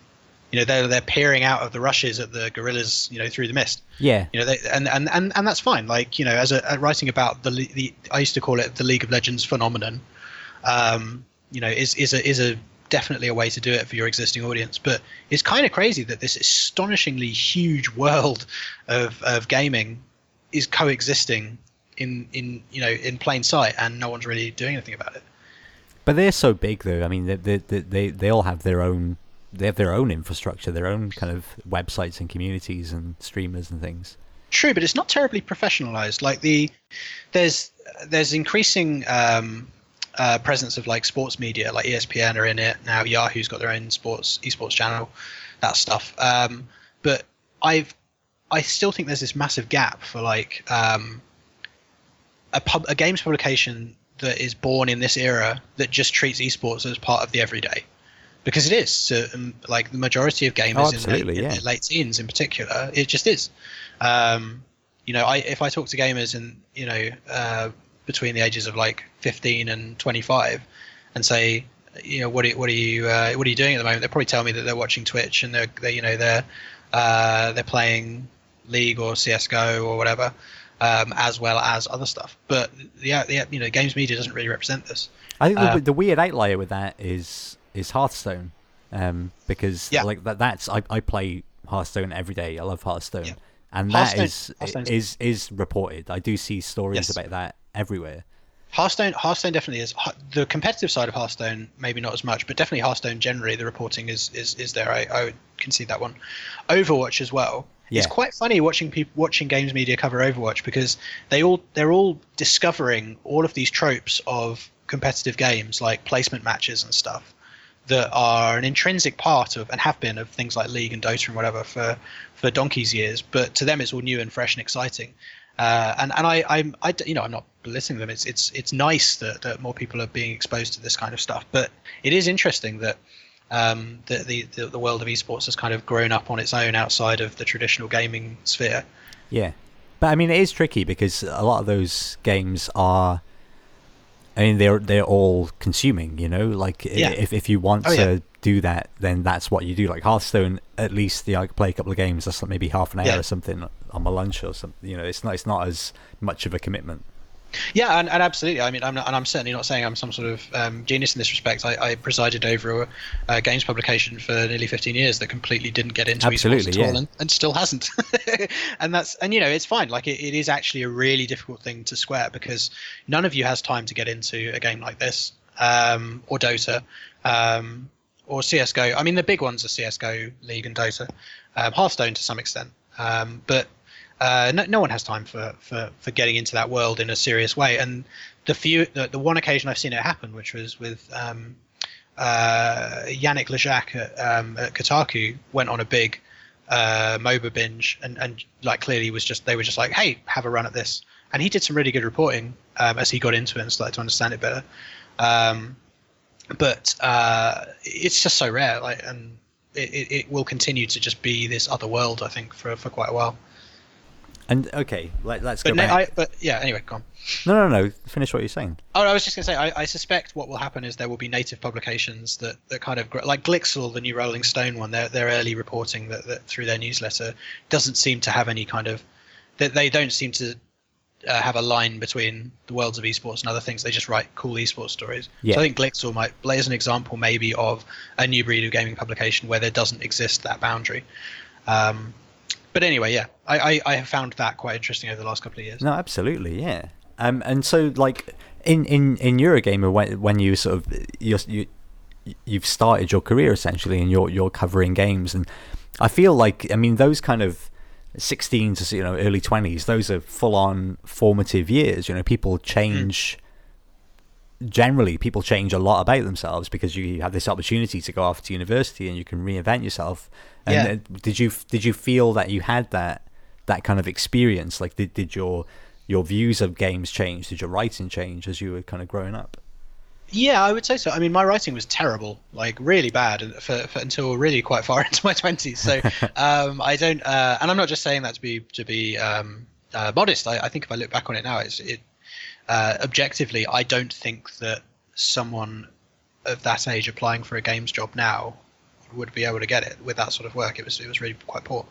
You know, they're they're peering out of the rushes at the gorillas, you know, through the mist. yeah, You know, they, and, and and and that's fine. Like you know, as a, a writing about the the I used to call it the League of Legends phenomenon. Um, you know, is is a is a definitely a way to do it for your existing audience. But it's kind of crazy that this astonishingly huge world of of gaming is coexisting in in you know in plain sight, and no one's really doing anything about it. but they're so big though. I mean, they they they, they, they all have their own they have their own infrastructure, their own kind of websites and communities and streamers and things. True, but it's not terribly professionalized. Like the there's there's increasing um, uh, presence of like sports media, like ESPN are in it now. Yahoo's got their own sports esports channel, that stuff. Um, but I've I still think there's this massive gap for like um, a pub a games publication that is born in this era that just treats esports as part of the everyday because it is so, um, like the majority of gamers oh, in, in, yeah. in, late teens in particular it just is um, you know I if I talk to gamers and you know uh, between the ages of like 15 and 25 and say you know what are, what are you uh, what are you doing at the moment they'll probably tell me that they're watching Twitch and they're, they're you know they're uh, they're playing League or CS:GO or whatever um, as well as other stuff. But yeah, the, you know, games media doesn't really represent this. I think the, um, the weird outlier with that is is Hearthstone, um, because yeah. like that, that's I, I play Hearthstone every day. I love Hearthstone, yeah. and that is is is reported. I do see stories yes. about that everywhere. Hearthstone, Hearthstone definitely is the competitive side of Hearthstone. Maybe not as much, but definitely Hearthstone. Generally, the reporting is is, is there. I, I would concede that one. Overwatch as well. Yeah. It's quite funny watching people watching games media cover Overwatch because they all they're all discovering all of these tropes of competitive games like placement matches and stuff that are an intrinsic part of and have been of things like League and Dota and whatever for for donkey's years. But to them, it's all new and fresh and exciting. Uh, and and I, I'm I you know I'm not belittling them. It's it's it's nice that, that more people are being exposed to this kind of stuff. But it is interesting that um, the, the the world of esports has kind of grown up on its own outside of the traditional gaming sphere. Yeah, but I mean it is tricky because a lot of those games are. I mean they're they're all consuming, you know. Like yeah. if if you want oh, to yeah. do that, then that's what you do. Like Hearthstone, at least you know, I play a couple of games. That's like maybe half an hour yeah. or something on my lunch or something. You know, it's not it's not as much of a commitment. Yeah, and, and absolutely. I mean, I'm not, and I'm certainly not saying I'm some sort of um, genius in this respect. I, I presided over a, a, games publication for nearly 15 years that completely didn't get into absolutely, esports at yeah. all, and, and still hasn't. [LAUGHS] and that's and you know it's fine. Like it, it is actually a really difficult thing to square because none of you has time to get into a game like this um, or Dota. Um, or CS:GO. I mean, the big ones are CS:GO, League, and Dota. Um, Hearthstone to some extent, um, but uh, no, no, one has time for, for, for getting into that world in a serious way. And the few, the, the one occasion I've seen it happen, which was with um, uh, Yannick LeJacq at, um, at Kotaku, went on a big uh, MOBA binge, and, and like clearly was just they were just like, hey, have a run at this, and he did some really good reporting um, as he got into it and started to understand it better. Um, but uh, it's just so rare, like, and it, it, will continue to just be this other world, I think, for, for quite a while. And okay, let, us go back. I, but yeah, anyway, go on. No, no, no. Finish what you're saying. Oh, I was just going to say, I, I, suspect what will happen is there will be native publications that, that kind of like Glixel, the new Rolling Stone one. Their their early reporting that, that through their newsletter doesn't seem to have any kind of that they don't seem to uh, have a line between the worlds of esports and other things. They just write cool esports stories. Yeah. So I think Glixel might play as an example maybe of a new breed of gaming publication where there doesn't exist that boundary. Um, but anyway, yeah, I, I, I have found that quite interesting over the last couple of years. No, absolutely, yeah. Um, and so like in in in Eurogamer when when you sort of you you you've started your career essentially and you're you're covering games and I feel like I mean those kind of 16 to you know early 20s those are full on formative years you know people change mm. Generally people change a lot about themselves because you have this opportunity to go off to university and you can reinvent yourself and yeah. Did you did you feel that you had that that kind of experience? Like, did did your your views of games change? Did your writing change as you were kind of growing up? Yeah, I would say so. I mean, my writing was terrible, like really bad, for, for until really quite far [LAUGHS] into my twenties. So [LAUGHS] um, I don't, uh, and I'm not just saying that to be to be um, uh, modest. I, I, think if I look back on it now, it's it uh, objectively, I don't think that someone of that age applying for a games job now would be able to get it with that sort of work. It was it was really quite poor,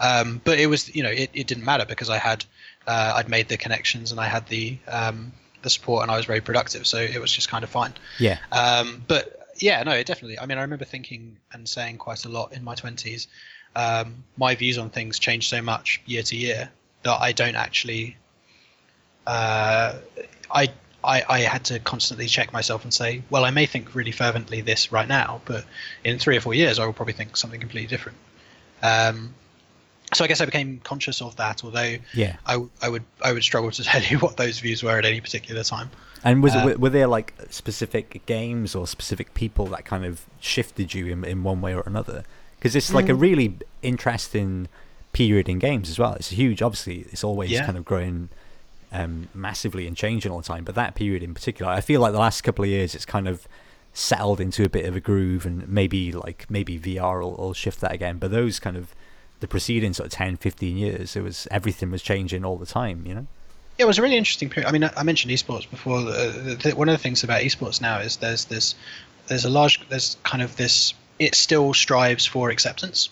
um, but it was you know it, it didn't matter because I had uh, I'd made the connections and I had the um, the support and I was very productive, so it was just kind of fine. Yeah. Um, but yeah, no, it definitely. I mean, I remember thinking and saying quite a lot in my twenties. Um, my views on things change so much year to year that I don't actually. Uh, I I, I had to constantly check myself and say, well, I may think really fervently this right now, but in three or four years, I will probably think something completely different. Um, so I guess I became conscious of that. Although Yeah. I, I would I would struggle to [LAUGHS] tell you what those views were at any particular time. And was Um, it, were there like specific games or specific people that kind of shifted you in, in one way or another? Because it's like a Mm. really interesting period in games as well. It's huge. Obviously, it's always Yeah. kind of growing um, massively and changing all the time. But that period in particular, I feel like the last couple of years, it's kind of settled into a bit of a groove, and maybe like maybe VR will, will shift that again. But those kind of the preceding sort of 10, 15 years, it was everything was changing all the time. You know. Yeah, it was a really interesting period. I mean, I mentioned esports before. Uh, the, one of the things about esports now is there's this, there's a large, there's kind of this. It still strives for acceptance,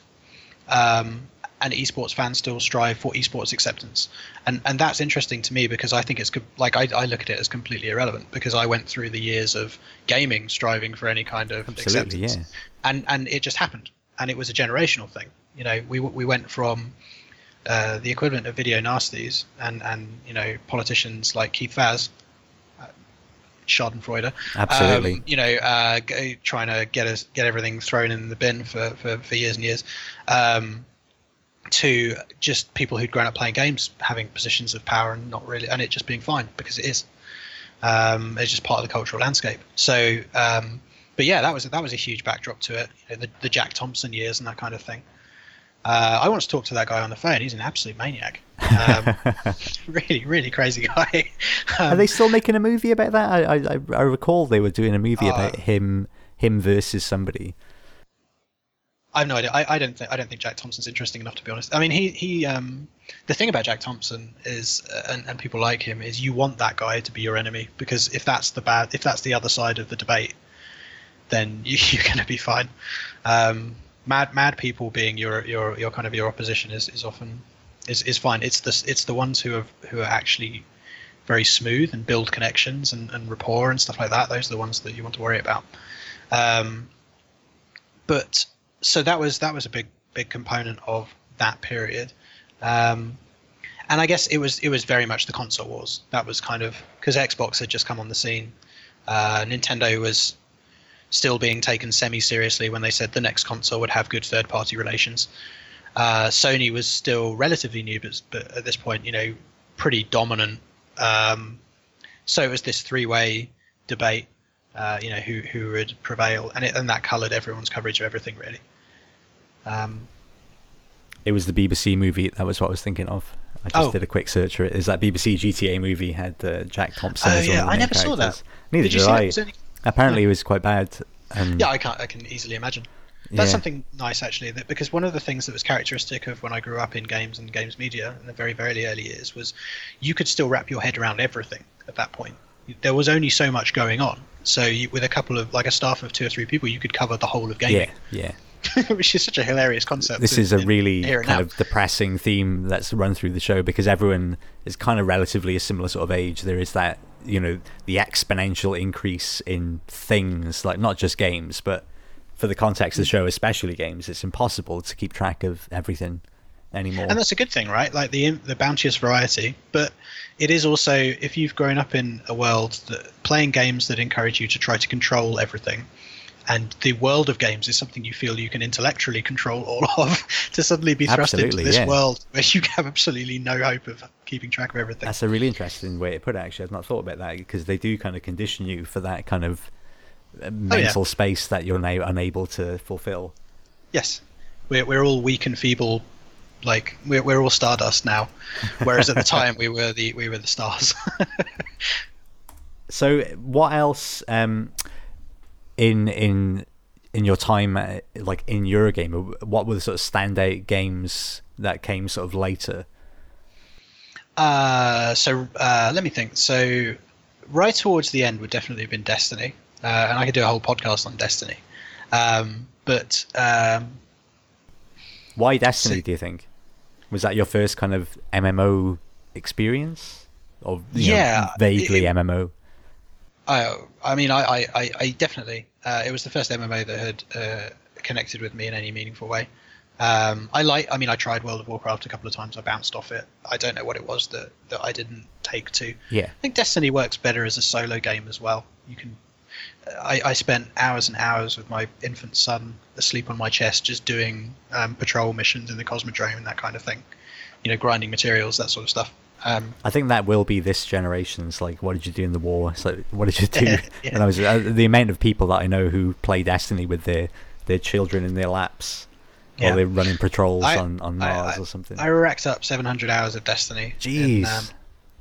um, and esports fans still strive for esports acceptance, and and that's interesting to me because I think it's like I, I look at it as completely irrelevant because I went through the years of gaming striving for any kind of Absolutely, acceptance, yeah. and and it just happened, and it was a generational thing. You know, we we went from uh, the equivalent of video nasties and and you know politicians like Keith Vaz, uh, Schadenfreude, Absolutely. um, you know, uh, trying to get us get everything thrown in the bin for for, for years and years, um, to just people who'd grown up playing games having positions of power and not really, and it just being fine because it is. Um, it's just part of the cultural landscape. So, um, but yeah, that was that was a huge backdrop to it. You know, the, the Jack Thompson years and that kind of thing. Uh, I once talked to that guy on the phone. He's an absolute maniac. Um, [LAUGHS] really, really crazy guy. [LAUGHS] Are Um, they still making a movie about that? I I, I recall they were doing a movie Uh, about him him versus somebody. I have no idea. I, I don't think I don't think Jack Thompson's interesting enough to be honest. I mean, he he um, the thing about Jack Thompson is, uh, and, and people like him is, you want that guy to be your enemy because if that's the bad, if that's the other side of the debate, then [LAUGHS] you, you're going to be fine. Um, mad mad people being your your your kind of your opposition is, is often is, is fine. It's the it's the ones who have who are actually very smooth and build connections and, and rapport and stuff like that. Those are the ones that you want to worry about. Um, but so that was that was a big big component of that period. Um, and I guess it was it was very much the console wars. That was kind of because Xbox had just come on the scene. Uh, Nintendo was still being taken semi seriously when they said the next console would have good third party relations. Uh, Sony was still relatively new, but, but at this point, you know, pretty dominant. Um, so it was this three way debate, uh, you know, who who would prevail, and it, and that coloured everyone's coverage of everything really. Um, It was the BBC movie. That was what I was thinking of. I just Oh. did a quick search for it. Is that BBC GTA movie had uh, Jack Thompson? Oh, as one yeah, I never saw that. Neither did did, you see I. that? Was it- Apparently, it was quite bad. And Yeah, I can I can easily imagine. That's yeah. something nice actually, that because one of the things that was characteristic of when I grew up in games and games media in the very very early years was you could still wrap your head around everything at that point. There was only so much going on, so you, with a couple of like a staff of two or three people, you could cover the whole of Yeah, gaming, yeah. [LAUGHS] which is such a hilarious concept. This in- is a really kind now. of depressing theme that's run through the show because everyone is kind of relatively a similar sort of age. There is that, you know, the exponential increase in things, like not just games, but for the context of the mm. show, especially games, it's impossible to keep track of everything anymore. and that's a good thing, right? Like the the bounteous variety, but it is also if you've grown up in a world that playing games that encourage you to try to control everything, and the world of games is something you feel you can intellectually control all [LAUGHS] of, to suddenly be thrust into this yeah. world where you have absolutely no hope of keeping track of everything. That's a really interesting way to put it. Actually, I've not thought about that because they do kind of condition you for that kind of uh, Oh, yeah. mental space that you're now unable to fulfill. Yes, we're we're all weak and feeble, like we're we're all stardust now, whereas at the [LAUGHS] time we were the we were the stars. [LAUGHS] So, what else um, in in in your time, uh, like in Eurogamer, what were the sort of standout games that came sort of later? Uh, so uh, let me think. So right towards the end would definitely have been Destiny, uh, and I could do a whole podcast on Destiny. Um, but um, Why Destiny? So- do you think was that your first kind of MMO experience, or you know, Yeah, vaguely it- MMO? I, I mean, I, I, I, I definitely. Uh, it was the first MMO that had uh, connected with me in any meaningful way. Um, I like. I mean, I tried World of Warcraft a couple of times. I bounced off it. I don't know what it was that, that I didn't take to. Yeah, I think Destiny works better as a solo game as well. You can, I, I spent hours and hours with my infant son asleep on my chest, just doing um, patrol missions in the Cosmodrome and that kind of thing. You know, grinding materials, that sort of stuff. Um, I think that will be this generation's like, what did you do in the war? So, what did you do? [LAUGHS] Yeah. [LAUGHS] And I was uh, the amount of people that I know who play Destiny with their their children in their laps Yeah. while they're running patrols I- on on Mars I- or something. I racked up 700 hours of Destiny. In, Jeez. um,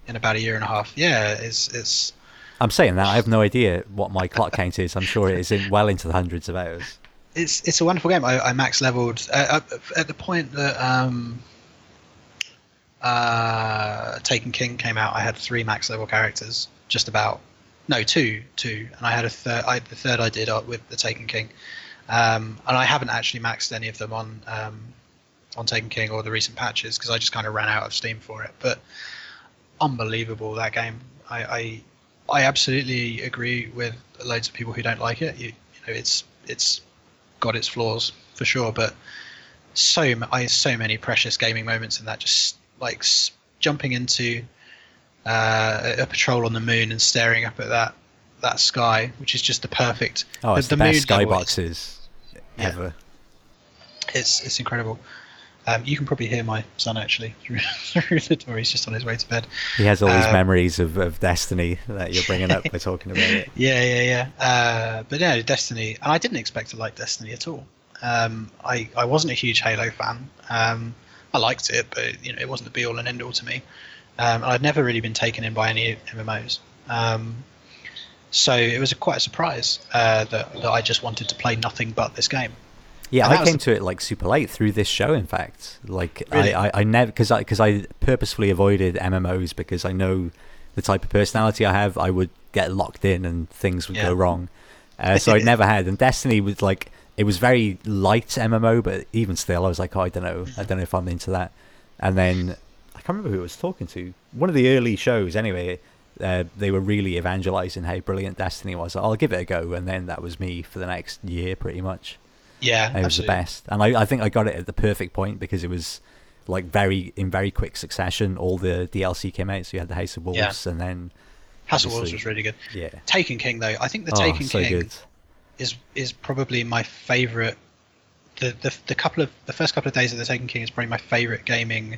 in about a year and a half. Yeah, it's it's I'm saying that I have no idea what my clock count is. I'm sure it is in well into the hundreds of hours. [LAUGHS] it's it's a wonderful game. I, I max leveled uh, at the point that um, uh, Taken King came out. I had three max level characters, just about. No, two, two, and I had a third. I, the third I did uh, with the Taken King, um, and I haven't actually maxed any of them on um, on Taken King or the recent patches because I just kind of ran out of steam for it. But unbelievable that game. I, I I absolutely agree with loads of people who don't like it. You, you know, it's it's got its flaws for sure, but so I so many precious gaming moments in that. Just like s- jumping into uh, a patrol on the moon and staring up at that that sky, which is just the perfect. Oh, it's the, best moon level is- skyboxes Yeah. ever. It's it's incredible. Um, you can probably hear my son actually [LAUGHS] through, the door. He's just on his way to bed. He has all these Um, memories of, of Destiny that you're bringing up by talking about it. [LAUGHS] Yeah, yeah, yeah. Uh, but yeah, Destiny, and I didn't expect to like Destiny at all. Um, I I wasn't a huge Halo fan. I liked it, but you know, it wasn't the be all and end all to me. Um, and I'd never really been taken in by any MMOs. Um, so it was a, quite a surprise uh, that that I just wanted to play nothing but this game. Yeah, And I came the- to it like super late through this show. In fact, like Really? I, I, I never because I because I purposefully avoided MMOs because I know the type of personality I have. I would get locked in and things would Yeah. go wrong. Uh, [LAUGHS] so I never had. And Destiny was like it was very light MMO, but even still, I was like, oh, I don't know, I don't know if I'm into that. And then I can't remember who I was talking to. One of the early shows, anyway. Uh, they were really evangelizing how brilliant Destiny was. I'll give it a go, and then that was me for the next year, pretty much. Yeah, It was absolutely. the best, and I, I think I got it at the perfect point because it was like very in very quick succession. All the DLC came out, so you had the House of Wolves, Yeah. and then House of Wolves was really good. yeah, Taken King though, I think the oh, Taken so King good. Is is probably my favorite. The, the the couple of the first couple of days of the Taken King is probably my favorite gaming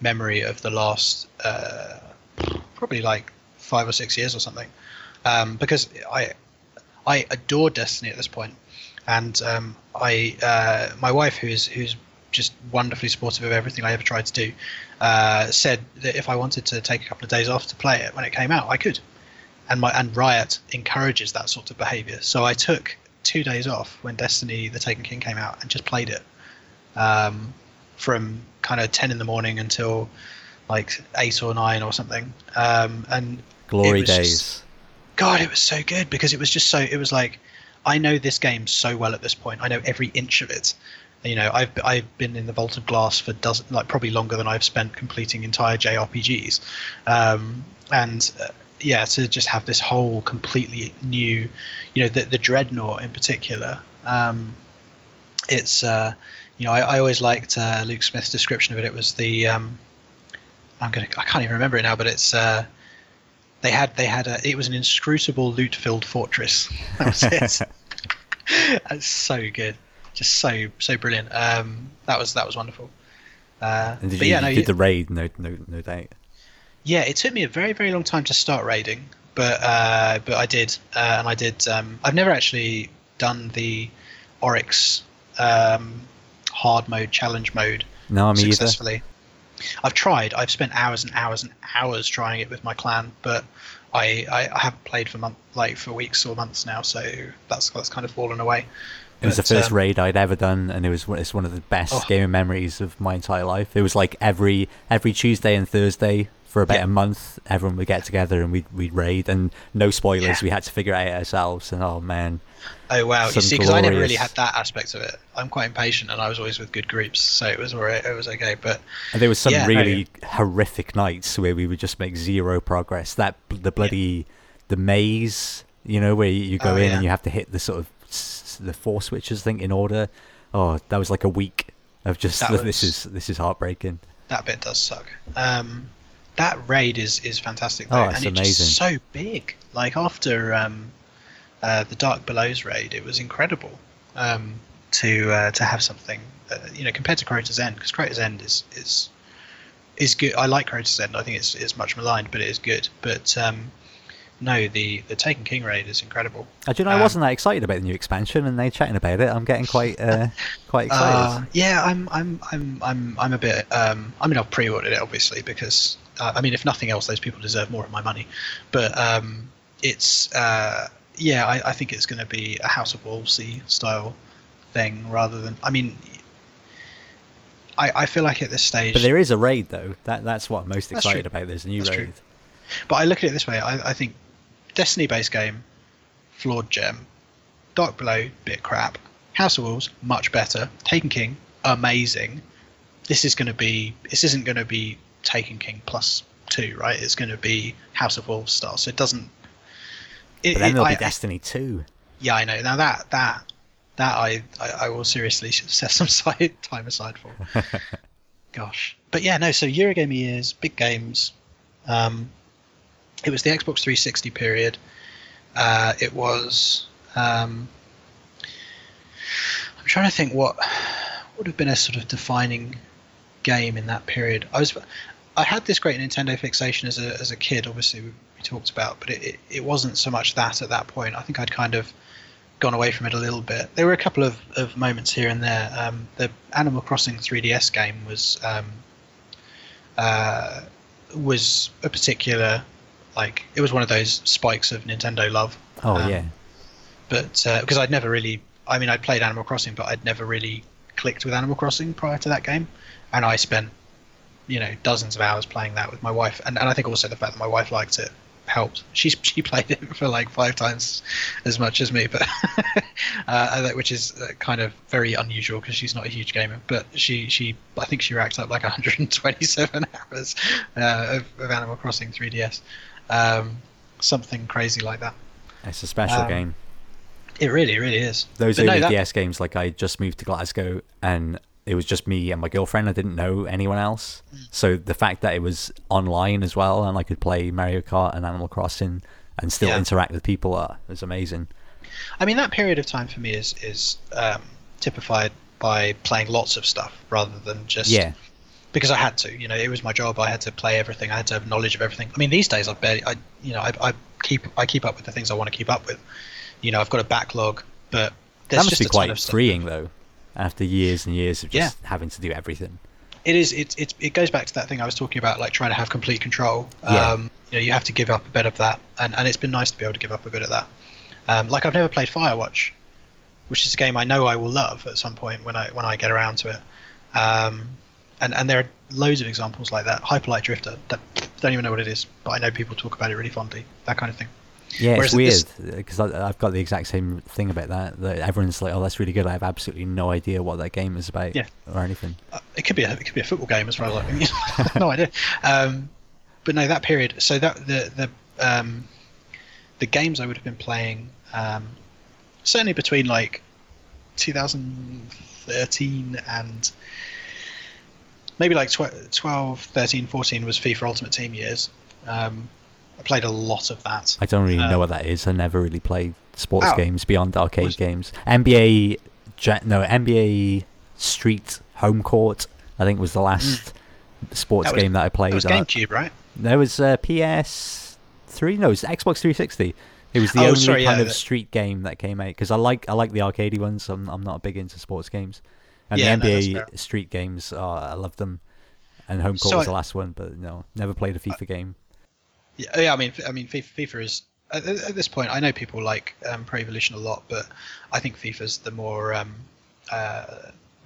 memory of the last uh, probably like five or six years or something, um, because I I adore Destiny at this point, and um, I uh, my wife who's who's just wonderfully supportive of everything I ever tried to do, uh, said that if I wanted to take a couple of days off to play it when it came out, I could and my and Riot encourages that sort of behavior. So I took two days off when Destiny: The Taken King came out and just played it um, from kind of ten in the morning until like eight or nine or something. Um, and Glory days. just- God, it was so good because it was just so. It was like I know this game so well at this point. I know every inch of it. You know, I've I've been in the Vault of Glass for dozen, like probably longer than I've spent completing entire JRPGs, um, and uh, yeah, to just have this whole completely new, you know, the the Dreadnought in particular. Um, it's uh, you know, I, I always liked uh, Luke Smith's description of it. It was the um, I'm gonna I can't even remember it now, but it's uh, they had they had a it was an inscrutable loot filled fortress. [LAUGHS] That was it. [LAUGHS] That's so good, just so so brilliant. Um, that was that was wonderful. Uh, And did but you, yeah, no, you you- did the raid? No, no, no doubt. Yeah, it took me a very very long time to start raiding, but uh, but I did, uh, and I did. Um, I've never actually done the Oryx um, hard mode challenge mode No, either. successfully. I've tried. I've spent hours and hours and hours trying it with my clan, but I, I, I haven't played for month like for weeks or months now, so that's that's kind of fallen away. It was the first um, raid I'd ever done, and it was it's one of the best Oh. gaming memories of my entire life. It was like every every Tuesday and Thursday for about Yeah. a month, everyone would get together and we'd we'd raid, and no spoilers. Yeah. We had to figure it out ourselves, and oh man, Oh wow! You see, because I never really had that aspect of it. I'm quite impatient, and I was always with good groups, so it was alright. It was okay, but and there was some Yeah, no, really horrific nights where we would just make zero progress. That the bloody the maze, you know, where you, you go Oh, in yeah. and you have to hit the sort of the four switches, I think, in order. Oh, that was like a week of just That [LAUGHS] this was- is this is heartbreaking. that bit does suck. Um, that raid is is fantastic Oh, though, it's and it's amazing. just so big. Like after um, uh, the Dark Belows raid, it was incredible um, to uh, to have something, uh, you know, compared to Crota's End, because Crota's End is is is good. I like Crota's End. I think it's it's much maligned, but it is good. But um, no, the the Taken King raid is incredible. Uh, do you know, I Um, wasn't that excited about the new expansion, and they chatting about it. I'm getting quite uh, [LAUGHS] quite excited. Uh, yeah, I'm, I'm, I'm, I'm, I'm a bit. Um, I mean, I've pre-ordered it obviously because I mean, if nothing else, those people deserve more of my money. But um, it's uh, yeah, I, I think it's going to be a House of Wolvesy style thing rather than. I mean, I, I feel like at this stage, but there is a raid though. That that's what I'm most excited about. There's a new That's true. raid. But I look at it this way: I, I think Destiny-based game, flawed gem. Dark Below, bit crap. House of Wolves, much better. Taken King, amazing. This is going to be. This isn't going to be Taken King plus two, right? It's going to be House of Wolves style. So it doesn't. It, But then there'll be I- Destiny 2. yeah, I know. Now that that that I I, I will seriously [LAUGHS] set some side time aside for. [LAUGHS] Gosh, but yeah, no. So Eurogamer years, big games. Um, it was the Xbox 360 period. Uh, it was. Um, I'm trying to think what would have been a sort of defining game in that period. I was. I had this great Nintendo fixation as a as a kid. Obviously, we, we talked about, but it, it, it wasn't so much that at that point. I think I'd kind of gone away from it a little bit. There were a couple of, of moments here and there. Um, the Animal Crossing 3DS game was um, uh, was a particular like it was one of those spikes of Nintendo love. Oh Um, yeah. But because I'd never really, I mean, I'd played Animal Crossing, but I'd never really clicked with Animal Crossing prior to that game, and I spent you know dozens of hours playing that with my wife, and, and I think also the fact that my wife liked it helped. She she played it for like five times as much as me, but [LAUGHS] uh, which is uh, kind of very unusual because she's not a huge gamer. But she she I think she racked up like [LAUGHS] 127 [LAUGHS] hours uh, of, of Animal Crossing 3DS, um, something crazy like that. It's a special um, game. It really really is. Those But no, that- DS games, like I just moved to Glasgow and it was just me and my girlfriend. I didn't know anyone else. Mm. So the fact that it was online as well and I could play Mario Kart and Animal Crossing and still Yeah. interact with people uh, was amazing. I mean, that period of time for me is is um, typified by playing lots of stuff rather than just Yeah. because I had to. You know, it was my job. I had to play everything. I had to have knowledge of everything. I mean, these days I barely, I you know, I, I keep I keep up with the things I want to keep up with. You know, I've got a backlog, but there's that must just be quite freeing though, after years and years of Yeah. just having to do everything. It is. It, it it goes back to that thing I was talking about, like trying to have complete control. Yeah. Um, you know, you have to give up a bit of that, and and it's been nice to be able to give up a bit of that. Um, like I've never played Firewatch, which is a game I know I will love at some point when I when I get around to it. Um, and and there are loads of examples like that. Hyper Light Drifter, that, don't even know what it is, but I know people talk about it really fondly. That kind of thing. Yeah, Whereas it's weird because I've got the exact same thing about that. That everyone's like, "Oh, that's really good." I have absolutely no idea what that game is about Yeah. or anything. Uh, it could be a it could be a football game as far as I [LAUGHS] [LAUGHS] no idea. Um, but no, that period. So that the the um, the games I would have been playing um, certainly between like 2013 and maybe like tw- 12, 13, 14 was FIFA Ultimate Team years. Um, I played a lot of that. I don't really Uh, know what that is. I never really played sports Oh. games beyond arcade Was- games. NBA, no NBA Street Home Court. I think was the last sports Mm. That was- game that I played. was Uh, GameCube, right? There was uh, PS3. No, it was Xbox 360. It was the Oh, only sorry, kind yeah, of that- street game that came out because I like I like the arcadey ones. I'm I'm not big into sports games, and Yeah, the NBA fair. street games. Uh, I love them. And Home Court So was I- the last one, but no, never played a FIFA game. Yeah, yeah. I mean, I mean, FIFA, FIFA is at, at this point. I know people like um, Pro Evolution a lot, but I think FIFA's the more um, uh,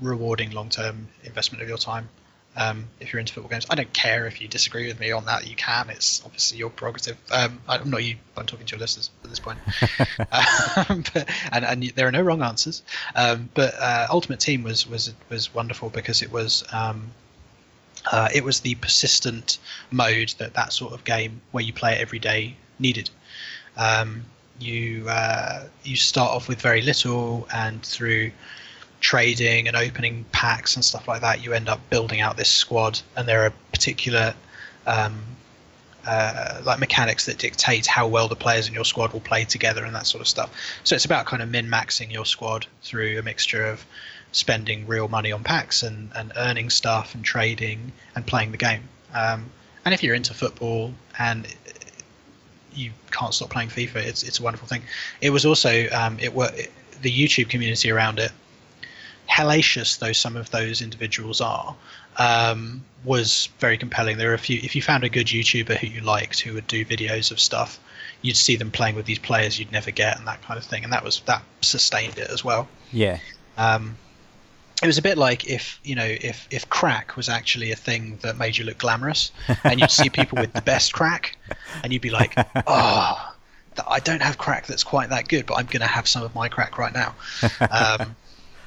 rewarding long-term investment of your time. Um, if you're into football games, I don't care if you disagree with me on that. You can. It's obviously your prerogative. Um, I'm not you. I'm talking to your listeners at this point. [LAUGHS] [LAUGHS] um, but, and and there are no wrong answers. Um, but uh, Ultimate Team was was was wonderful because it was. Uh, it was the persistent mode that that sort of game where you play it every day needed. Um, you uh, you start off with very little, and through trading and opening packs and stuff like that, you end up building out this squad. And there are particular um, uh, like mechanics that dictate how well the players in your squad will play together and that sort of stuff. So it's about kind of min maxing your squad through a mixture of spending real money on packs and, and earning stuff and trading and playing the game. Um, and if you're into football and you can't stop playing FIFA, it's it's a wonderful thing. It was also um, it were the YouTube community around it, hellacious though some of those individuals are, um, was very compelling. There are a few. If you found a good YouTuber who you liked who would do videos of stuff, you'd see them playing with these players you'd never get and that kind of thing. And that was that sustained it as well. Yeah. Um, it was a bit like if you know if if crack was actually a thing that made you look glamorous, and you'd see people with the best crack, and you'd be like, [LAUGHS] oh. I don't have crack that's quite that good, but I'm going to have some of my crack right now. Um,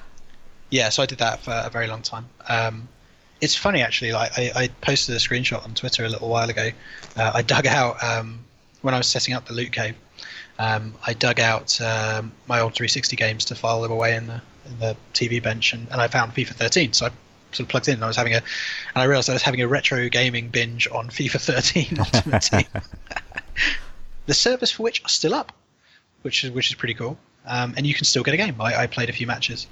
[LAUGHS] yeah, so I did that for a very long time. Um, it's funny actually. Like I, I, posted a screenshot on Twitter a little while ago. Uh, I dug out um, when I was setting up the loot cave. Um, I dug out um, my old 360 games to file them away in the in the TV bench, and, and I found FIFA 13. So I sort of plugged in, and I was having a, and I realized I was having a retro gaming binge on FIFA 13 Ultimate [LAUGHS] Team. the servers for which are still up, which is which is pretty cool. Um, and you can still get a game. I, I played a few matches.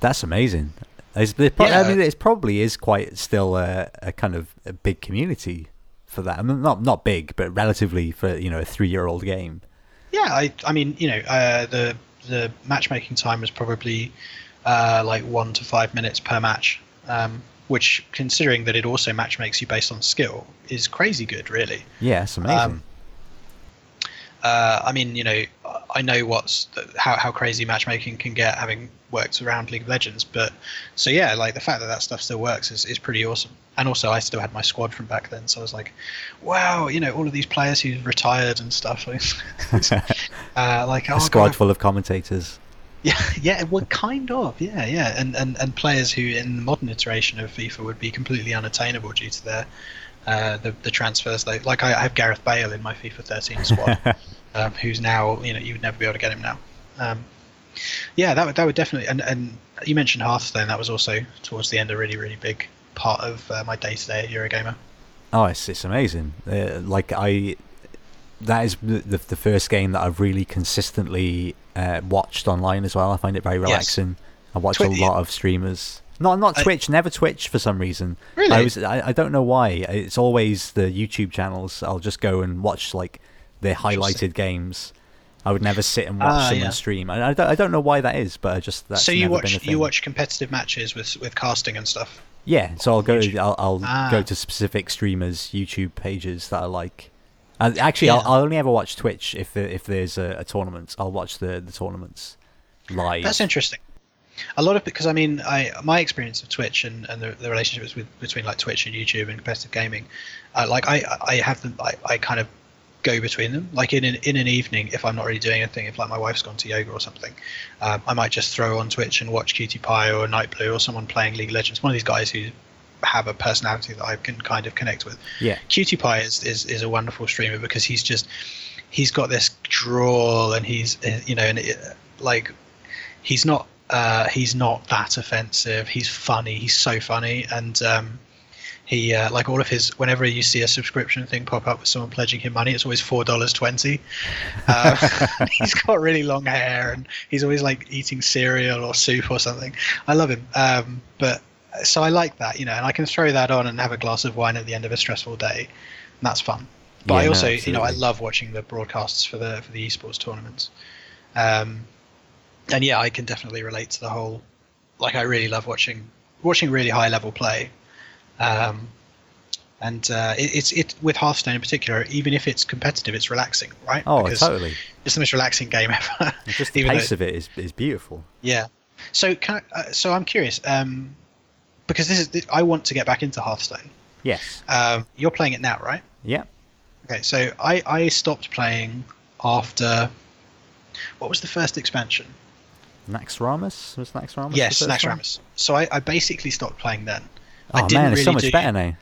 That's amazing. It's, yeah. I mean, it probably is quite still a, a kind of a big community for that. I mean, not not big, but relatively for you know a three year old game. Yeah, I I mean you know uh, the the matchmaking time is probably uh, like one to five minutes per match, um, which considering that it also match makes you based on skill is crazy good, really. Yeah, it's amazing. Um, uh, I mean, you know, I know what's how how crazy matchmaking can get, having worked around League of Legends. But so yeah, like the fact that that stuff still works is, is pretty awesome. And also, I still had my squad from back then, so I was like, wow, you know, all of these players who've retired and stuff. [LAUGHS] uh, like a oh, squad God. full of commentators. Yeah, [LAUGHS] yeah, well, kind of, yeah, yeah, and, and and players who in the modern iteration of FIFA would be completely unattainable due to their uh, the the transfers. They like I, I, have Gareth Bale in my FIFA 13 squad, [LAUGHS] um, who's now you know you would never be able to get him now. Um, yeah, that would that would definitely. And and you mentioned Hearthstone. That was also towards the end a really really big part of uh, my day to day at Eurogamer. Oh, it's it's amazing. Uh, like I, that is the the first game that I've really consistently uh, watched online as well. I find it very relaxing. Yes. I watch Twi- a lot of streamers. Not not Twitch, I, never Twitch for some reason. Really? I was I, I don't know why. It's always the YouTube channels. I'll just go and watch like the highlighted games. I would never sit and watch ah, someone yeah. stream. I, I, don't, I don't know why that is, but I just that's so you watch you watch competitive matches with with casting and stuff. Yeah, so I'll go. I'll, I'll ah. go to specific streamers' YouTube pages that I like. And actually, yeah. I'll, I'll, only ever watch Twitch if if there's a, a, tournament. I'll watch the the tournaments live. That's interesting. A lot of because I mean, I my experience of Twitch and, and the, the relationships with between like Twitch and YouTube and competitive gaming, uh, like I I have them. I, I kind of go between them. Like in an, in an evening, if I'm not really doing anything, if like my wife's gone to yoga or something, um, I might just throw on Twitch and watch Qtpie or Nightblue or someone playing League of Legends. One of these guys who have a personality that I can kind of connect with. Yeah, Qtpie is, is is a wonderful streamer because he's just he's got this drawl and he's you know and it, like he's not uh, he's not that offensive. He's funny. He's so funny and. Um, he uh, like all of his whenever you see a subscription thing pop up with someone pledging him money it's always four dollars twenty. Uh, [LAUGHS] [LAUGHS] he's got really long hair and he's always like eating cereal or soup or something. I love him um, but so i like that you know and i can throw that on and have a glass of wine at the end of a stressful day. And that's fun. But yeah, i also no, you know i love watching the broadcasts for the for the esports tournaments. Um, and yeah i can definitely relate to the whole like i really love watching watching really high level play um, and uh, it, it's it with Hearthstone in particular. Even if it's competitive, it's relaxing, right? Oh, because totally. It's the most relaxing game [LAUGHS] ever. Just the pace though, of it is, is beautiful. Yeah. So can I, uh, so I'm curious um, because this is I want to get back into Hearthstone. Yes. Um, you're playing it now, right? Yeah. Okay, so I I stopped playing after what was the first expansion? Naxxramas was Naxxramas. Yes, Naxxramas. So I, I basically stopped playing then. Oh man, it's really so much do... better now.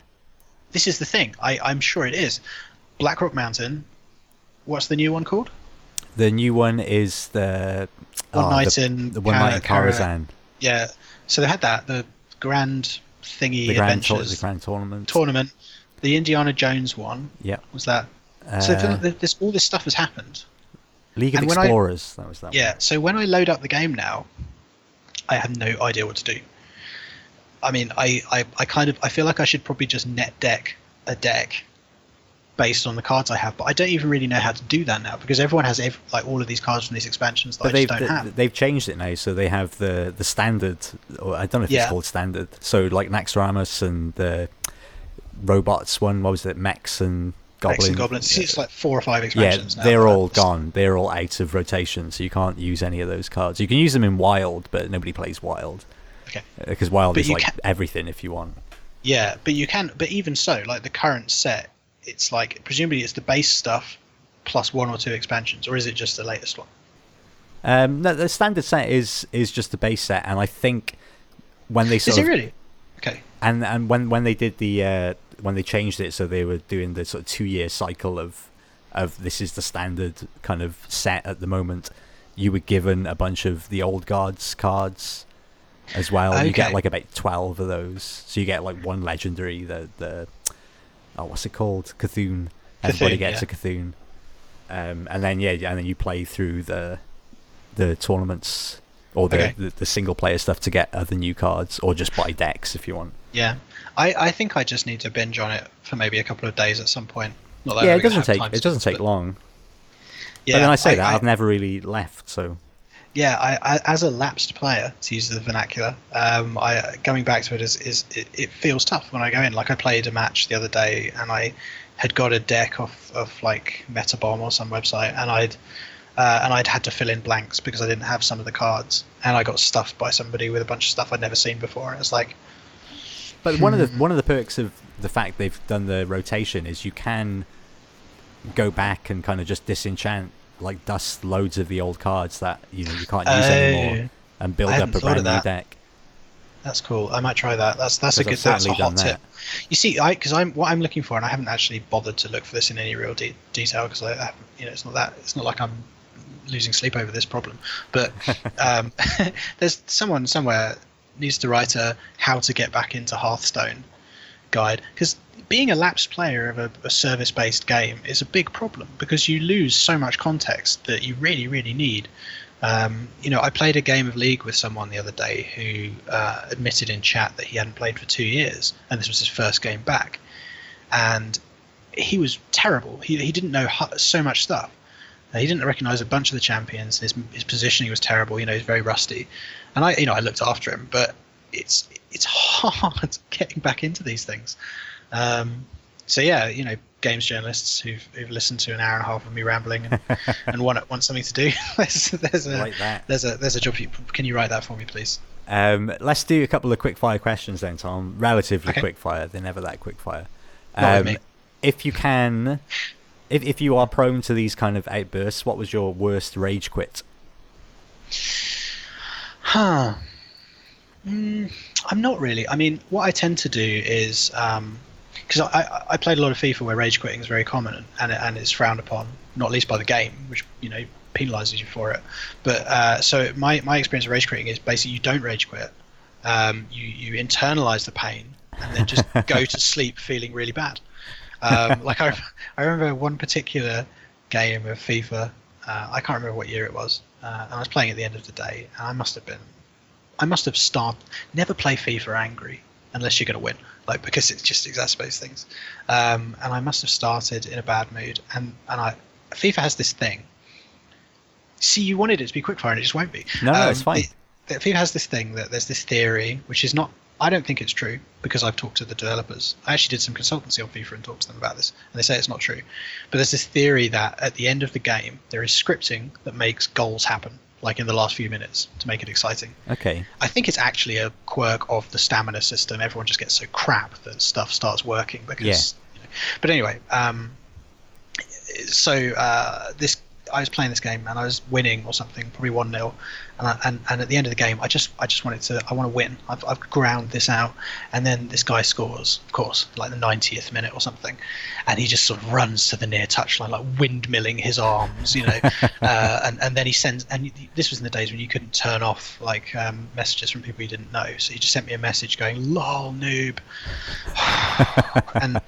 This is the thing. I, I'm sure it is. Blackrock Mountain. What's the new one called? The new one is the One oh, Night the, in the One Night in Karazhan. Yeah. So they had that the grand thingy the grand adventures, the grand tournament. Tournament. The Indiana Jones one. Yeah. Was that? so Uh, this, all this stuff has happened. League of and when I- Explorers. that was that. one. Yeah. So when I load up the game now, I have no idea what to do. I mean, I, I, I kind of I feel like I should probably just net deck a deck based on the cards I have, but I don't even really know how to do that now because everyone has ev- like all of these cards from these expansions that But I don't th- have. they've changed it now, so they have the the standard, or I don't know if Yeah. it's called standard. So like Naxxramas and the robots one, what was it, mechs and Goblins. goblins. and goblins. It's like four or five Yeah, expansions now. they're all gone. They're all out of rotation, so you can't use any of those cards. You can use them in Wild, but nobody plays Wild Okay. because Wild But is like can- everything if you want. Yeah, but you can. But even so, like the current set, it's like presumably it's the base stuff plus one or two expansions, or is it just the latest one? Um, no, the standard set is is just the base set, and I think when they sort Is it of really? Okay. and and when when they did the uh, when they changed it, so they were doing the sort of two year cycle of of this is the standard kind of set at the moment. You were given a bunch of the old guards cards as well. You get like about twelve of those, so you get like one legendary. The the oh, what's it called? Cthulhu. Everybody Cthulhu, gets yeah. a Cthulhu. Um, and then yeah, and then you play through the the tournaments or the, Okay. the the single player stuff to get other new cards, or just buy decks if you want. Yeah, I, I think I just need to binge on it for maybe a couple of days at some point. Not that yeah, it doesn't take it doesn't take long. Yeah, but then I say I, that I, I've never really left, so yeah, I, I, as a lapsed player, to use the vernacular, um, I going back to it is, is it, it feels tough when I go in. Like I played a match the other day, and I had got a deck of, of like Metabomb or some website, and I'd uh, and I'd had to fill in blanks because I didn't have some of the cards, and I got stuffed by somebody with a bunch of stuff I'd never seen before. And it's like, But one of the Hmm. one of the perks of the fact they've done the rotation is you can go back and kind of just disenchant, like dust loads of the old cards that you know you can't use anymore, Oh, and build up a brand new that. deck. That's cool. I might try that. That's that's a good. That's a hot tip. You see, I because I'm what I'm looking for, and I haven't actually bothered to look for this in any real de- detail because I, I, you know, it's not that. It's not like I'm losing sleep over this problem. But [LAUGHS] um, [LAUGHS] there's someone somewhere needs to write a how to get back into Hearthstone guide because being a lapsed player of a, a service-based game is a big problem because you lose so much context that you really, really need. Um, you know, I played a game of League with someone the other day who uh, admitted in chat that he hadn't played for two years, and this was his first game back, and he was terrible. He he didn't know so much stuff. He didn't recognize a bunch of the champions. His his positioning was terrible. You know, he's very rusty, and I you know I looked after him, but it's it's [LAUGHS] hard getting back into these things. Um, so yeah, you know, games journalists who've, who've listened to an hour and a half of me rambling and, [LAUGHS] and want want something to do. [LAUGHS] there's there's a like that. there's a there's a job. you. Can you write that for me, please? Um, let's do a couple of quick fire questions then, Tom. Relatively Okay. quick fire. They're never that quick fire. Um, if you can, if if you are prone to these kind of outbursts, what was your worst rage quit? Huh. Mm, I'm not really. I mean, what I tend to do is because I, I played a lot of FIFA where rage quitting is very common and it- and it's frowned upon, not least by the game, which you know penalizes you for it. But uh, so my my experience of rage quitting is basically you don't rage quit, um, you you internalize the pain and then just go to [LAUGHS] sleep feeling really bad. Um, like I I remember one particular game of FIFA. Uh, I can't remember what year it was, uh, and I was playing at the end of the day, and I must have been I must have started. Never play FIFA angry unless you're going to win, like because it just exacerbates things. Um, and I must have started in a bad mood, and and I FIFA has this thing. See, you wanted it to be quickfire, and it just won't be. No, Um, it's fine. it- that FIFA has this thing that there's this theory, which is not. I don't think it's true because I've talked to the developers. I actually did some consultancy on FIFA and talked to them about this, and they say it's not true. But there's this theory that at the end of the game, there is scripting that makes goals happen, like in the last few minutes, to make it exciting. Okay. I think it's actually a quirk of the stamina system. Everyone just gets so crap that stuff starts working because. Yeah. You know. But anyway, um, so uh, this I was playing this game and I was winning or something, probably one 0 and, I, and and at the end of the game, I just I just wanted to I want to win. I've I've ground this out, and then this guy scores, of course, like the 90th minute or something, and he just sort of runs to the near touchline, like windmilling his arms, you know, [LAUGHS] uh, and and then he sends. And this was in the days when you couldn't turn off like um, messages from people you didn't know, so he just sent me a message going, "Lol, noob," [SIGHS] and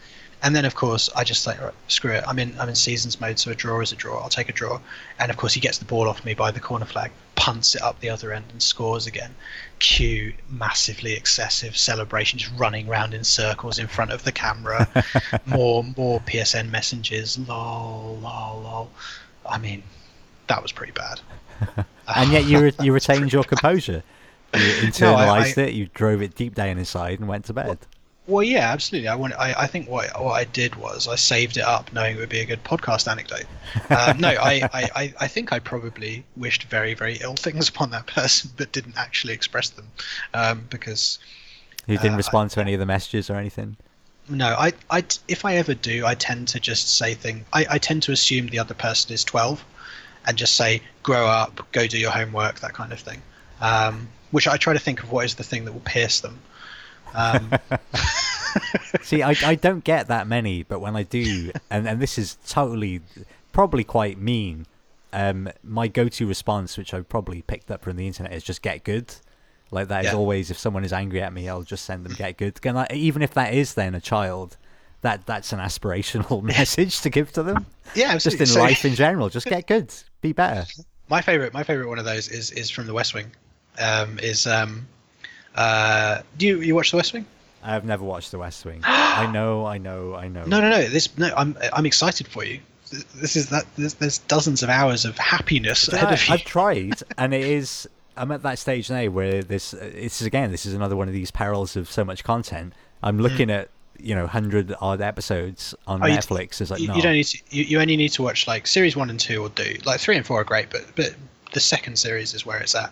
And then of course I just like right, screw it. I'm in I'm in seasons mode, so a draw is a draw. I'll take a draw. And of course he gets the ball off me by the corner flag, punts it up the other end, and scores again. Cue massively excessive celebration, just running around in circles in front of the camera. [LAUGHS] more more PSN messages. Lol lol lol. I mean, that was pretty bad. [LAUGHS] and yet you re- you retained your [LAUGHS] composure. You internalized I- it. You drove it deep down inside and went to bed. Well, yeah, absolutely. I want. I, I think what what I did was I saved it up, knowing it would be a good podcast anecdote. Um, no, I, [LAUGHS] I, I, I think I probably wished very very ill things [LAUGHS] upon that person, but didn't actually express them, um, because You didn't Uh, respond to any of the messages or anything. no, I, I if I ever do, I tend to just say things. I, I tend to assume the other person is twelve, and just say grow up, go do your homework, that kind of thing. Um, which I try to think of what is the thing that will pierce them. Um, [LAUGHS] See, I, I don't get that many, but when I do, and, and this is totally, probably quite mean, um, my go-to response, which I probably picked up from the internet, is just get good. Like that is Yeah. always if someone is angry at me, I'll just send them get good. Can I, even if that is then a child, that that's an aspirational [LAUGHS] message to give to them. yeah, Just in So- life in general, just get good, be better. my favorite my favorite one of those is is from the west wing um is um uh do you you watch the west wing I've never watched The West Wing. [GASPS] I know, I know, I know. no no no this no i'm i'm excited for you this is that there's, there's dozens of hours of happiness ahead know, of you I've tried, and it is. I'm at that stage now where this. It's again. This is another one of these perils of so much content. I'm looking at you know hundred odd episodes on Hmm. Oh, you- Netflix. It's like you, no. you don't need to you, you only need to watch like series one and two or do like three and four are great but but the second series is where it's at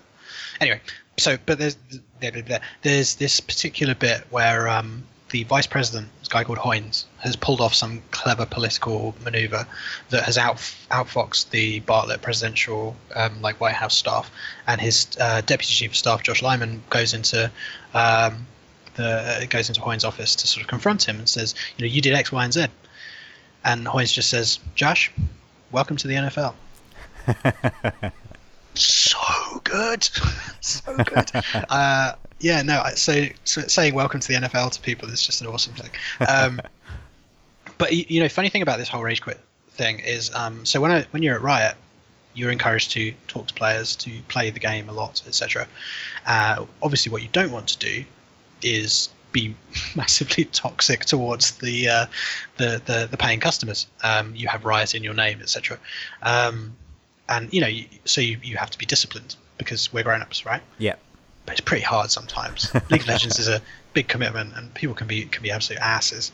anyway so but there's there- there- there's this particular bit where um the vice president, this guy called Hoynes, has pulled off some clever political maneuver that has out outfoxed the Bartlett presidential um, like White House staff, and his uh, deputy chief of staff Josh Lyman goes into um, the goes into Hoynes' office to sort of confront him and says, you know, you did X, Y, and Z, and Hoynes just says, Josh, welcome to the NFL. [LAUGHS] so good, [LAUGHS] so good. Uh, yeah, no. So, so saying welcome to the NFL to people is just an awesome thing. Um, [LAUGHS] but you know, funny thing about this whole rage quit thing is, um, so when I when you're at Riot, you're encouraged to talk to players, to play the game a lot, etc. Uh, obviously, what you don't want to do is be [LAUGHS] massively toxic towards the uh, the, the the paying customers. Um, you have Riot in your name, etc. Um, and you know, you, so you, you have to be disciplined because we're grown ups, Riot? Yeah. but it's pretty hard sometimes. [LAUGHS] League of Legends is a big commitment, and people can be can be absolute asses.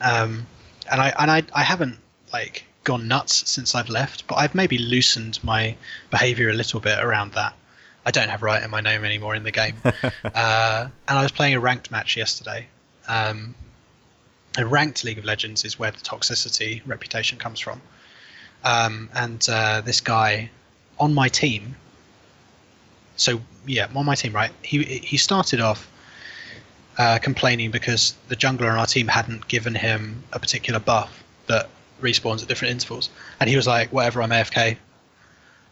Um, and I and I, I haven't like gone nuts since I've left, but I've maybe loosened my behaviour a little bit around that. I don't have right in my name anymore in the game, [LAUGHS] uh, and I was playing a ranked match yesterday. Um, and ranked League of Legends is where the toxicity reputation comes from. Um, and uh, this guy on my team so yeah, on my team, right? He he started off uh, complaining because the jungler on our team hadn't given him a particular buff that respawns at different intervals, and he was like, "Whatever, I'm AFK."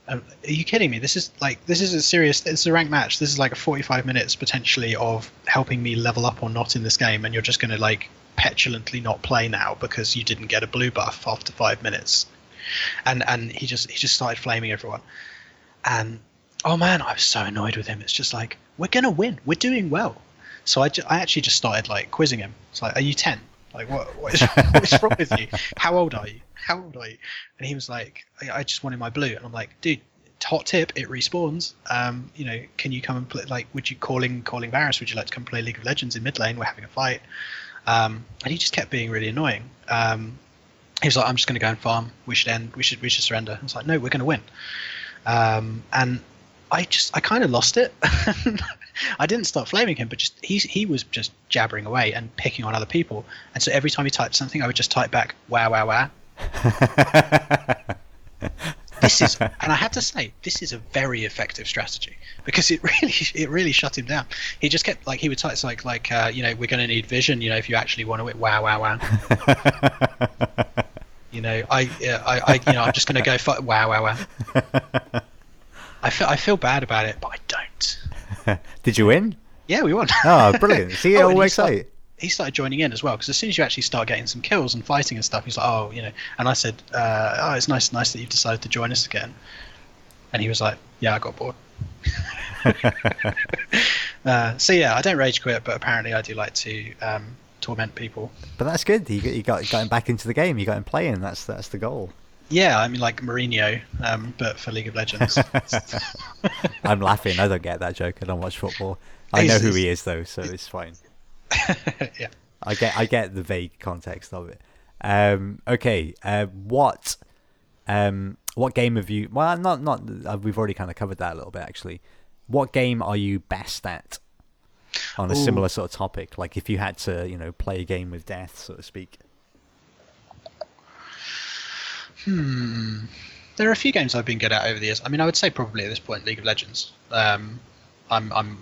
Um, are you kidding me? This is like this is a serious. This is a ranked match. This is like a 45 minutes potentially of helping me level up or not in this game, and you're just going to like petulantly not play now because you didn't get a blue buff after five minutes. And and he just he just started flaming everyone, and oh man, I was so annoyed with him. It's just like we're gonna win. We're doing well. So I, ju- I actually just started like quizzing him. It's like, are you ten? Like what what is, [LAUGHS] what is wrong with you? How old are you? How old are you? And he was like, I, I just wanted my blue. And I'm like, dude, hot tip, it respawns. Um, you know, can you come and play? Like, would you calling calling Varus? Would you like to come play League of Legends in mid lane? We're having a fight. Um, and he just kept being really annoying. Um, he was like, I'm just going to go and farm. We should end. We should we should surrender. I was like, no, we're going to win. Um, and I just I kind of lost it. [LAUGHS] I didn't start flaming him, but just he he was just jabbering away and picking on other people. And so every time he typed something, I would just type back, "Wow, wow, wow." [LAUGHS] This is, [LAUGHS] and I have to say, this is a very effective strategy because it [LAUGHS] really it really shut him down. He just kept like he would type like like uh, you know we're going to need vision. You know if you actually want to wow, wow, wow. [LAUGHS] You know I yeah, I, I you know I'm just going to go for wow, wow, wow. I feel I feel bad about it, but I don't. Did you win? Yeah, we won. Oh, brilliant! See, it Oh, all works out. He started joining in as well because as soon as you actually start getting some kills and fighting and stuff, he's like, oh, you know. And I said, uh, oh, it's nice, nice that you've decided to join us again. And he was like, yeah, I got bored. [LAUGHS] [LAUGHS] uh, so yeah, I don't rage quit, but apparently I do like to um, torment people. But that's good. You got, you got got him back into the game. You got him playing. That's that's the goal. Yeah, I mean like Mourinho, um, but for League of Legends. [LAUGHS] I'm laughing. I don't get that joke. I don't watch football. I know who he is though, so it's fine. [LAUGHS] yeah. I get I get the vague context of it. Um, okay, uh, what um, what game have you? Well, not not. Uh, we've already kind of covered that a little bit actually. What game are you best at? On a Ooh. similar sort of topic, like if you had to, you know, play a game with death, so to speak. Hmm. There are a few games I've been good at over the years. I mean, I would say probably at this point, League of Legends. Um, I'm I'm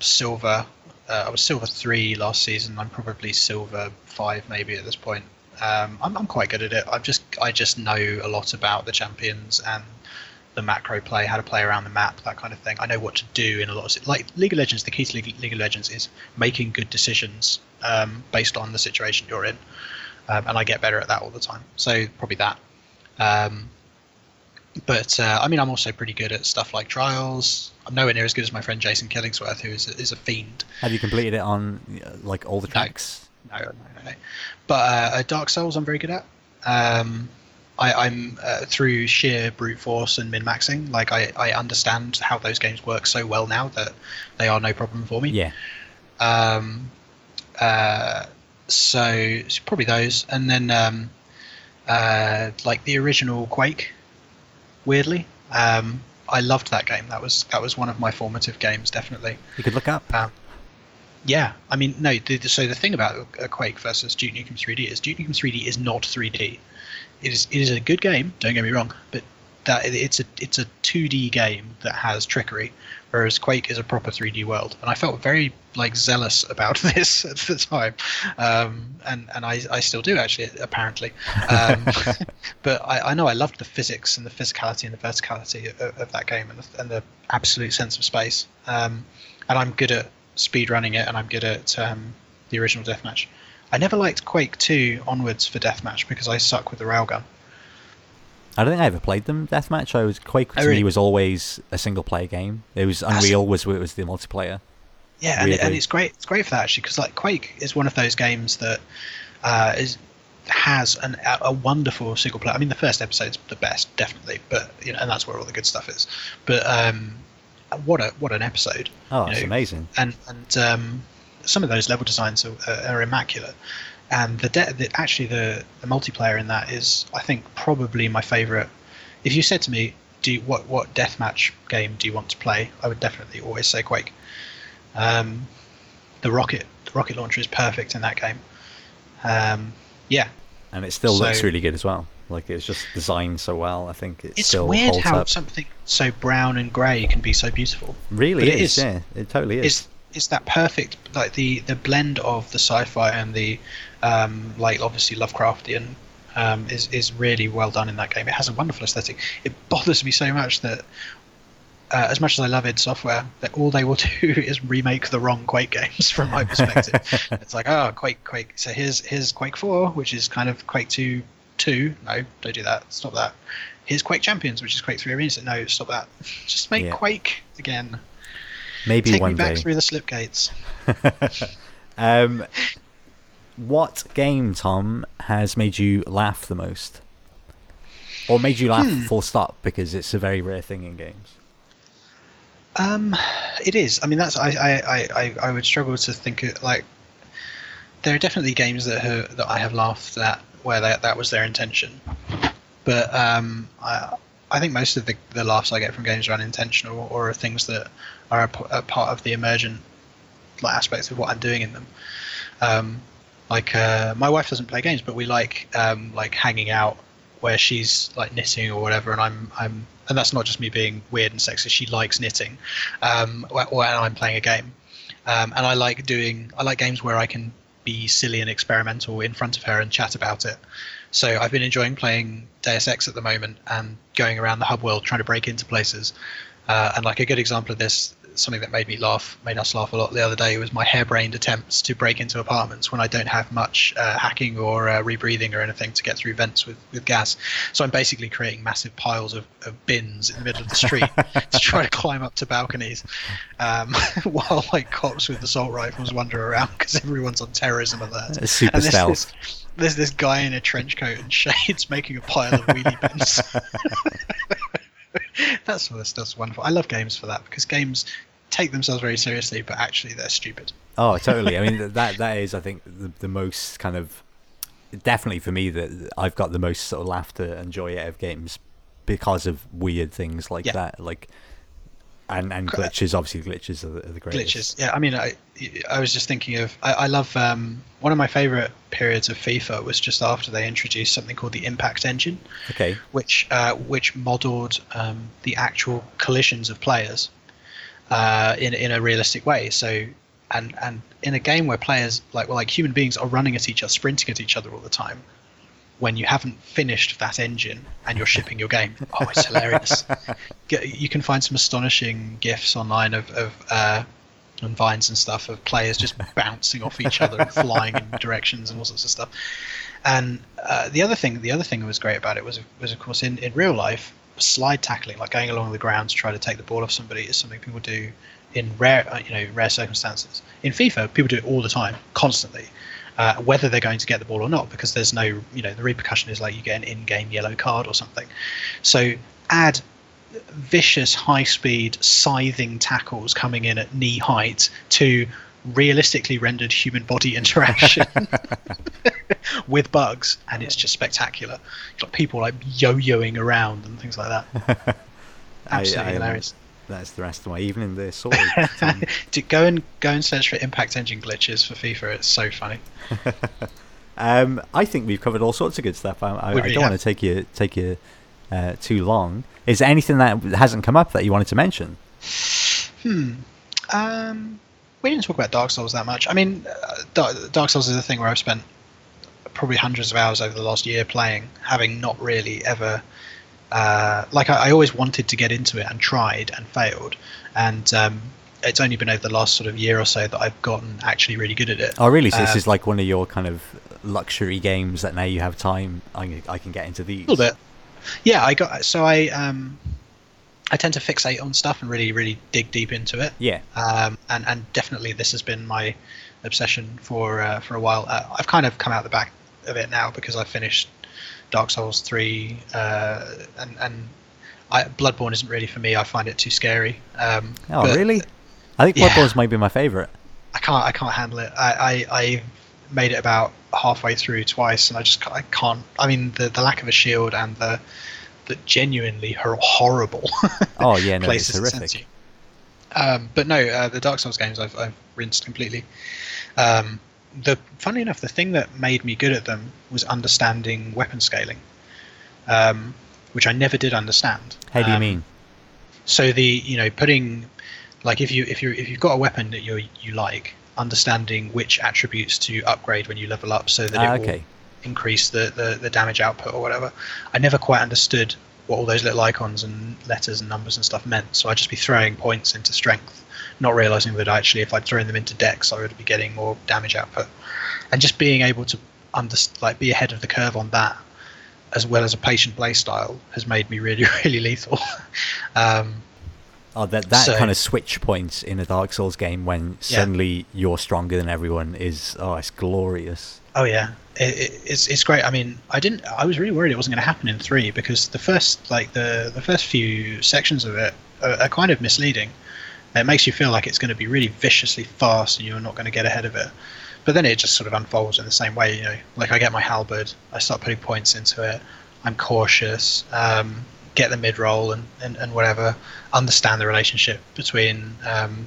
silver. Uh, I was silver three last season. I'm probably silver five maybe at this point. Um, I'm I'm quite good at it. I just I just know a lot about the champions and the macro play, how to play around the map, that kind of thing. I know what to do in a lot of like League of Legends. The key to League, League of Legends is making good decisions um, based on the situation you're in, um, and I get better at that all the time. So probably that. Um, but uh, I mean, I'm also pretty good at stuff like trials. I'm nowhere near as good as my friend Jason Killingsworth, who is a, is a fiend. Have you completed it on like all the tracks? No, no, no. no. But uh, Dark Souls, I'm very good at. Um, I, am uh, through sheer brute force and min maxing. Like I, I understand how those games work so well now that they are no problem for me. Yeah. Um. Uh. So it's probably those, and then um, uh, like the original Quake. Weirdly, um, I loved that game. That was that was one of my formative games, definitely. You could look up. Um, yeah, I mean, no. The, the, so the thing about Quake versus Duke Nukem 3D is Duke Nukem 3D is not 3D. It is it is a good game. Don't get me wrong, but that it's a it's a 2D game that has trickery, whereas Quake is a proper 3D world. And I felt very like zealous about [LAUGHS] this at the time, um, and and I, I still do actually apparently. Um, [LAUGHS] but I, I know I loved the physics and the physicality and the verticality of, of that game and the, and the absolute sense of space. Um, and I'm good at speed running it, and I'm good at um, the original deathmatch. I never liked Quake 2 onwards for deathmatch because I suck with the railgun. I don't think I ever played them deathmatch. I was Quake to really? me was always a single player game. It was Unreal was was the multiplayer. Yeah, and, it, and, it's great. It's great for that actually because like Quake is one of those games that uh, is has an, a wonderful single player. I mean, the first episode's the best, definitely, but you know, and that's where all the good stuff is. But um, what a what an episode! Oh, it's amazing. And and um, some of those level designs are, are immaculate. And the, de- the actually the, the multiplayer in that is, I think, probably my favorite. If you said to me, "Do you, what what deathmatch game do you want to play?" I would definitely always say Quake. Um, the rocket the rocket launcher is perfect in that game. Um, yeah, and it still so, looks really good as well. Like it's just designed so well. I think it it's still weird how up. something so brown and grey can be so beautiful. Really, it is. Yeah, it totally is. It's, it's that perfect like the the blend of the sci-fi and the um, like obviously Lovecraftian um, is is really well done in that game. It has a wonderful aesthetic. It bothers me so much that uh, as much as I love id Software, that all they will [LAUGHS] do is remake the wrong Quake games from my perspective. [LAUGHS] it's like, oh, Quake, Quake. So here's here's Quake Four, which is kind of Quake Two, Two. No, don't do that. Stop that. Here's Quake Champions, which is Quake Three Arena. No, stop that. Just make yeah. Quake again. Maybe Take one me back day. through the slip gates. [LAUGHS] um, what game, Tom, has made you laugh the most? Or made you laugh hmm. full stop because it's a very rare thing in games? Um, it is. I mean, that's I I, I, I would struggle to think of, like there are definitely games that have, that I have laughed at where that that was their intention, but um, I I think most of the, the laughs I get from games are unintentional or are things that are a, a part of the emergent like, aspects of what I'm doing in them. Um, like uh, my wife doesn't play games, but we like um, like hanging out where she's like knitting or whatever, and I'm I'm and that's not just me being weird and sexist. She likes knitting, um, when I'm playing a game, um, and I like doing I like games where I can be silly and experimental in front of her and chat about it. So I've been enjoying playing Deus Ex at the moment and going around the hub world trying to break into places Uh, and like a good example of this, something that made me laugh, made us laugh a lot the other day was my harebrained attempts to break into apartments when I don't have much uh, hacking or uh, rebreathing or anything to get through vents with, with gas. So I'm basically creating massive piles of, of bins in the middle of the street [LAUGHS] to try to climb up to balconies, um, [LAUGHS] while like cops with assault rifles wander around because everyone's on terrorism alert. Super And there's stealth. This, [LAUGHS] there's this guy in a trench coat and shades making a pile of wheelie bins. [LAUGHS] That's what stuff's wonderful. I love games for that because games take themselves very seriously, but actually they're stupid. Oh, totally. I mean, [LAUGHS] that that is, I think, the, the most kind of definitely for me that I've got the most sort of laughter and joy out of games because of weird things like Yeah. that, like and and glitches. Obviously, glitches are the, are the greatest. Glitches. Yeah, I mean, I I was just thinking of I, I love um, one of my favorite periods of FIFA was just after they introduced something called the Impact Engine, Okay. which uh, which modelled um, the actual collisions of players uh, in in a realistic way. So and and in a game where players like well like human beings are running at each other, sprinting at each other all the time. When you haven't finished that engine and you're shipping your game, oh, it's hilarious. [LAUGHS] You can find some astonishing gifs online of, of uh, and vines and stuff of players just [LAUGHS] bouncing off each other and flying in directions and all sorts of stuff. And uh, the other thing, the other thing that was great about it was, was of course, in, in real life, slide tackling, like going along the ground to try to take the ball off somebody, is something people do in rare, uh, you know, rare circumstances. In FIFA, people do it all the time, constantly, uh, whether they're going to get the ball or not, because there's no, you know, the repercussion is like you get an in-game yellow card or something. So add vicious, high-speed, scything tackles coming in at knee height to realistically rendered human body [LAUGHS] interaction [LAUGHS] with bugs, and it's just spectacular. Like people like yo-yoing around and things like that. [LAUGHS] Absolutely I- hilarious. That's the rest of my evening. The sword. [LAUGHS] Tom. to go and go and search for impact engine glitches for FIFA. It's so funny. [LAUGHS] Um, I think we've covered all sorts of good stuff. I, I, I don't want to take you take you uh, too long. Is there anything that hasn't come up that you wanted to mention? Hmm. Um, we didn't talk about Dark Souls that much. I mean, uh, Dark, Dark Souls is a thing where I've spent probably hundreds of hours over the last year playing, having not really ever. Uh, like I, I always wanted to get into it and tried and failed, and um, it's only been over the last sort of year or so that I've gotten actually really good at it. Oh, really? So this Um, is like one of your kind of luxury games that now you have time. I, I can get into these. A little bit. Yeah, I got so I um, I tend to fixate on stuff and really really dig deep into it. Yeah. um, and and definitely this has been my obsession for uh, for a while. Uh, I've kind of come out the back of it now because I finished Dark Souls three, uh, and and I, Bloodborne isn't really for me. I find it too scary. Um, Oh, but really? I think Yeah. Bloodborne's might be my favorite. I can't I can't handle it. I, I I made it about halfway through twice, and I just I can't. I mean the the lack of a shield and the the genuinely horrible Oh yeah, no, [LAUGHS] places it sends horrific. you. Um, but no, uh, the Dark Souls games I've, I've rinsed completely. Um, the funny enough, the thing that made me good at them was understanding weapon scaling, um, which I never did understand. How do you Um, mean? So the you know putting like if you if you if you've got a weapon that you you like, understanding which attributes to upgrade when you level up, so that Ah, it will increase the, the, the damage output or whatever. I never quite understood what all those little icons and letters and numbers and stuff meant. So I'd just be throwing points into strength, not realizing that actually if I'd thrown them into dex, I would be getting more damage output. And just being able to under, like be ahead of the curve on that, as well as a patient play style, has made me really [LAUGHS] really lethal. [LAUGHS] um, Oh, that that so- kind of switch point in a Dark Souls game when Yeah. suddenly you're stronger than everyone is. Oh, it's glorious. Oh yeah, it, it, it's it's great. I mean, I didn't. I was really worried it wasn't going to happen in three because the first like the the first few sections of it are, are kind of misleading. It makes you feel like it's going to be really viciously fast and you're not going to get ahead of it. But then it just sort of unfolds in the same way. You know, like I get my halberd, I start putting points into it. I'm cautious. Um, get the mid roll and, and, and whatever. Understand the relationship between. Um,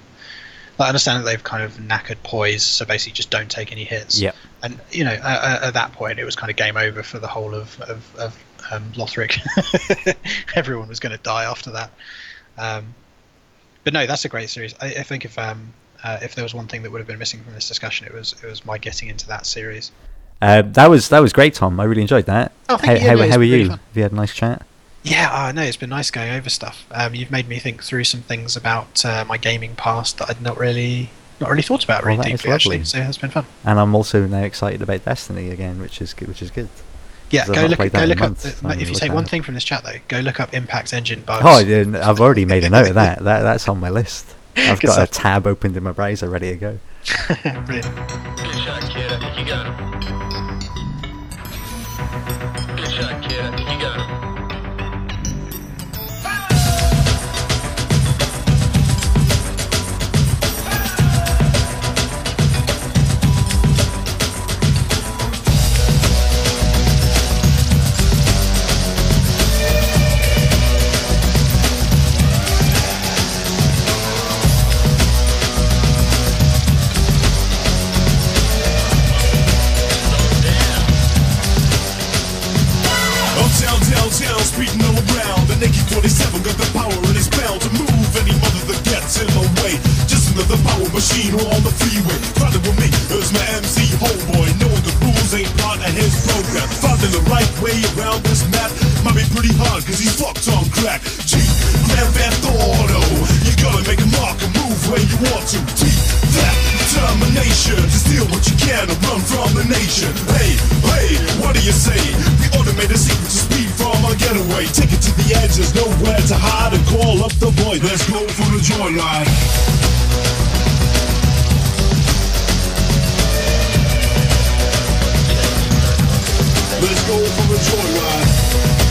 I understand that they've kind of knackered poise, so basically just don't take any hits Yep. and you know at, at that point it was kind of game over for the whole of of, of um, Lothric. [LAUGHS] Everyone was going to die after that. Um, but no, that's a great series. I, I think if um, uh, if there was one thing that would have been missing from this discussion, it was it was my getting into that series. Uh, that was that was great, Tom. I really enjoyed that. Oh, how thank you. how, Yeah, how are you? fun. Have you had a nice chat? Yeah, I know it's been nice going over stuff. Um, you've made me think through some things about uh, my gaming past that I'd not really, not really thought about Well, really that is deeply actually. lovely. So yeah, it's been fun. And I'm also now excited about Destiny again, which is good. Which is good. Yeah, 'Cause I've go look, go that in look up. months. The, if you gonna take one at it. thing from this chat though, go look up Impact's engine bugs. Oh, I've already made a note of that. That that's on my list. I've [LAUGHS] Good got a tab opened in my browser ready to go. [LAUGHS] Brilliant. Good shot, kid. I think you got him. Good shot, kid. 47 got the power and it's bound to move any mother that gets in the way. Just another power machine on the freeway. Riding with me is my MC homeboy. Knowing the rules ain't part of his program. Finding the right way around this map might be pretty hard cause he's fucked on crack. G, Grand Theft Auto. You gotta make a mark and move where you want to. T, that determination to steal what you can and run from the nation. Hey, hey, what do you say? We automated secret to speed from our getaway. Take it to the edge, there's nowhere to hide and call up the void. Let's go for the joyride. Let's go for the joyride.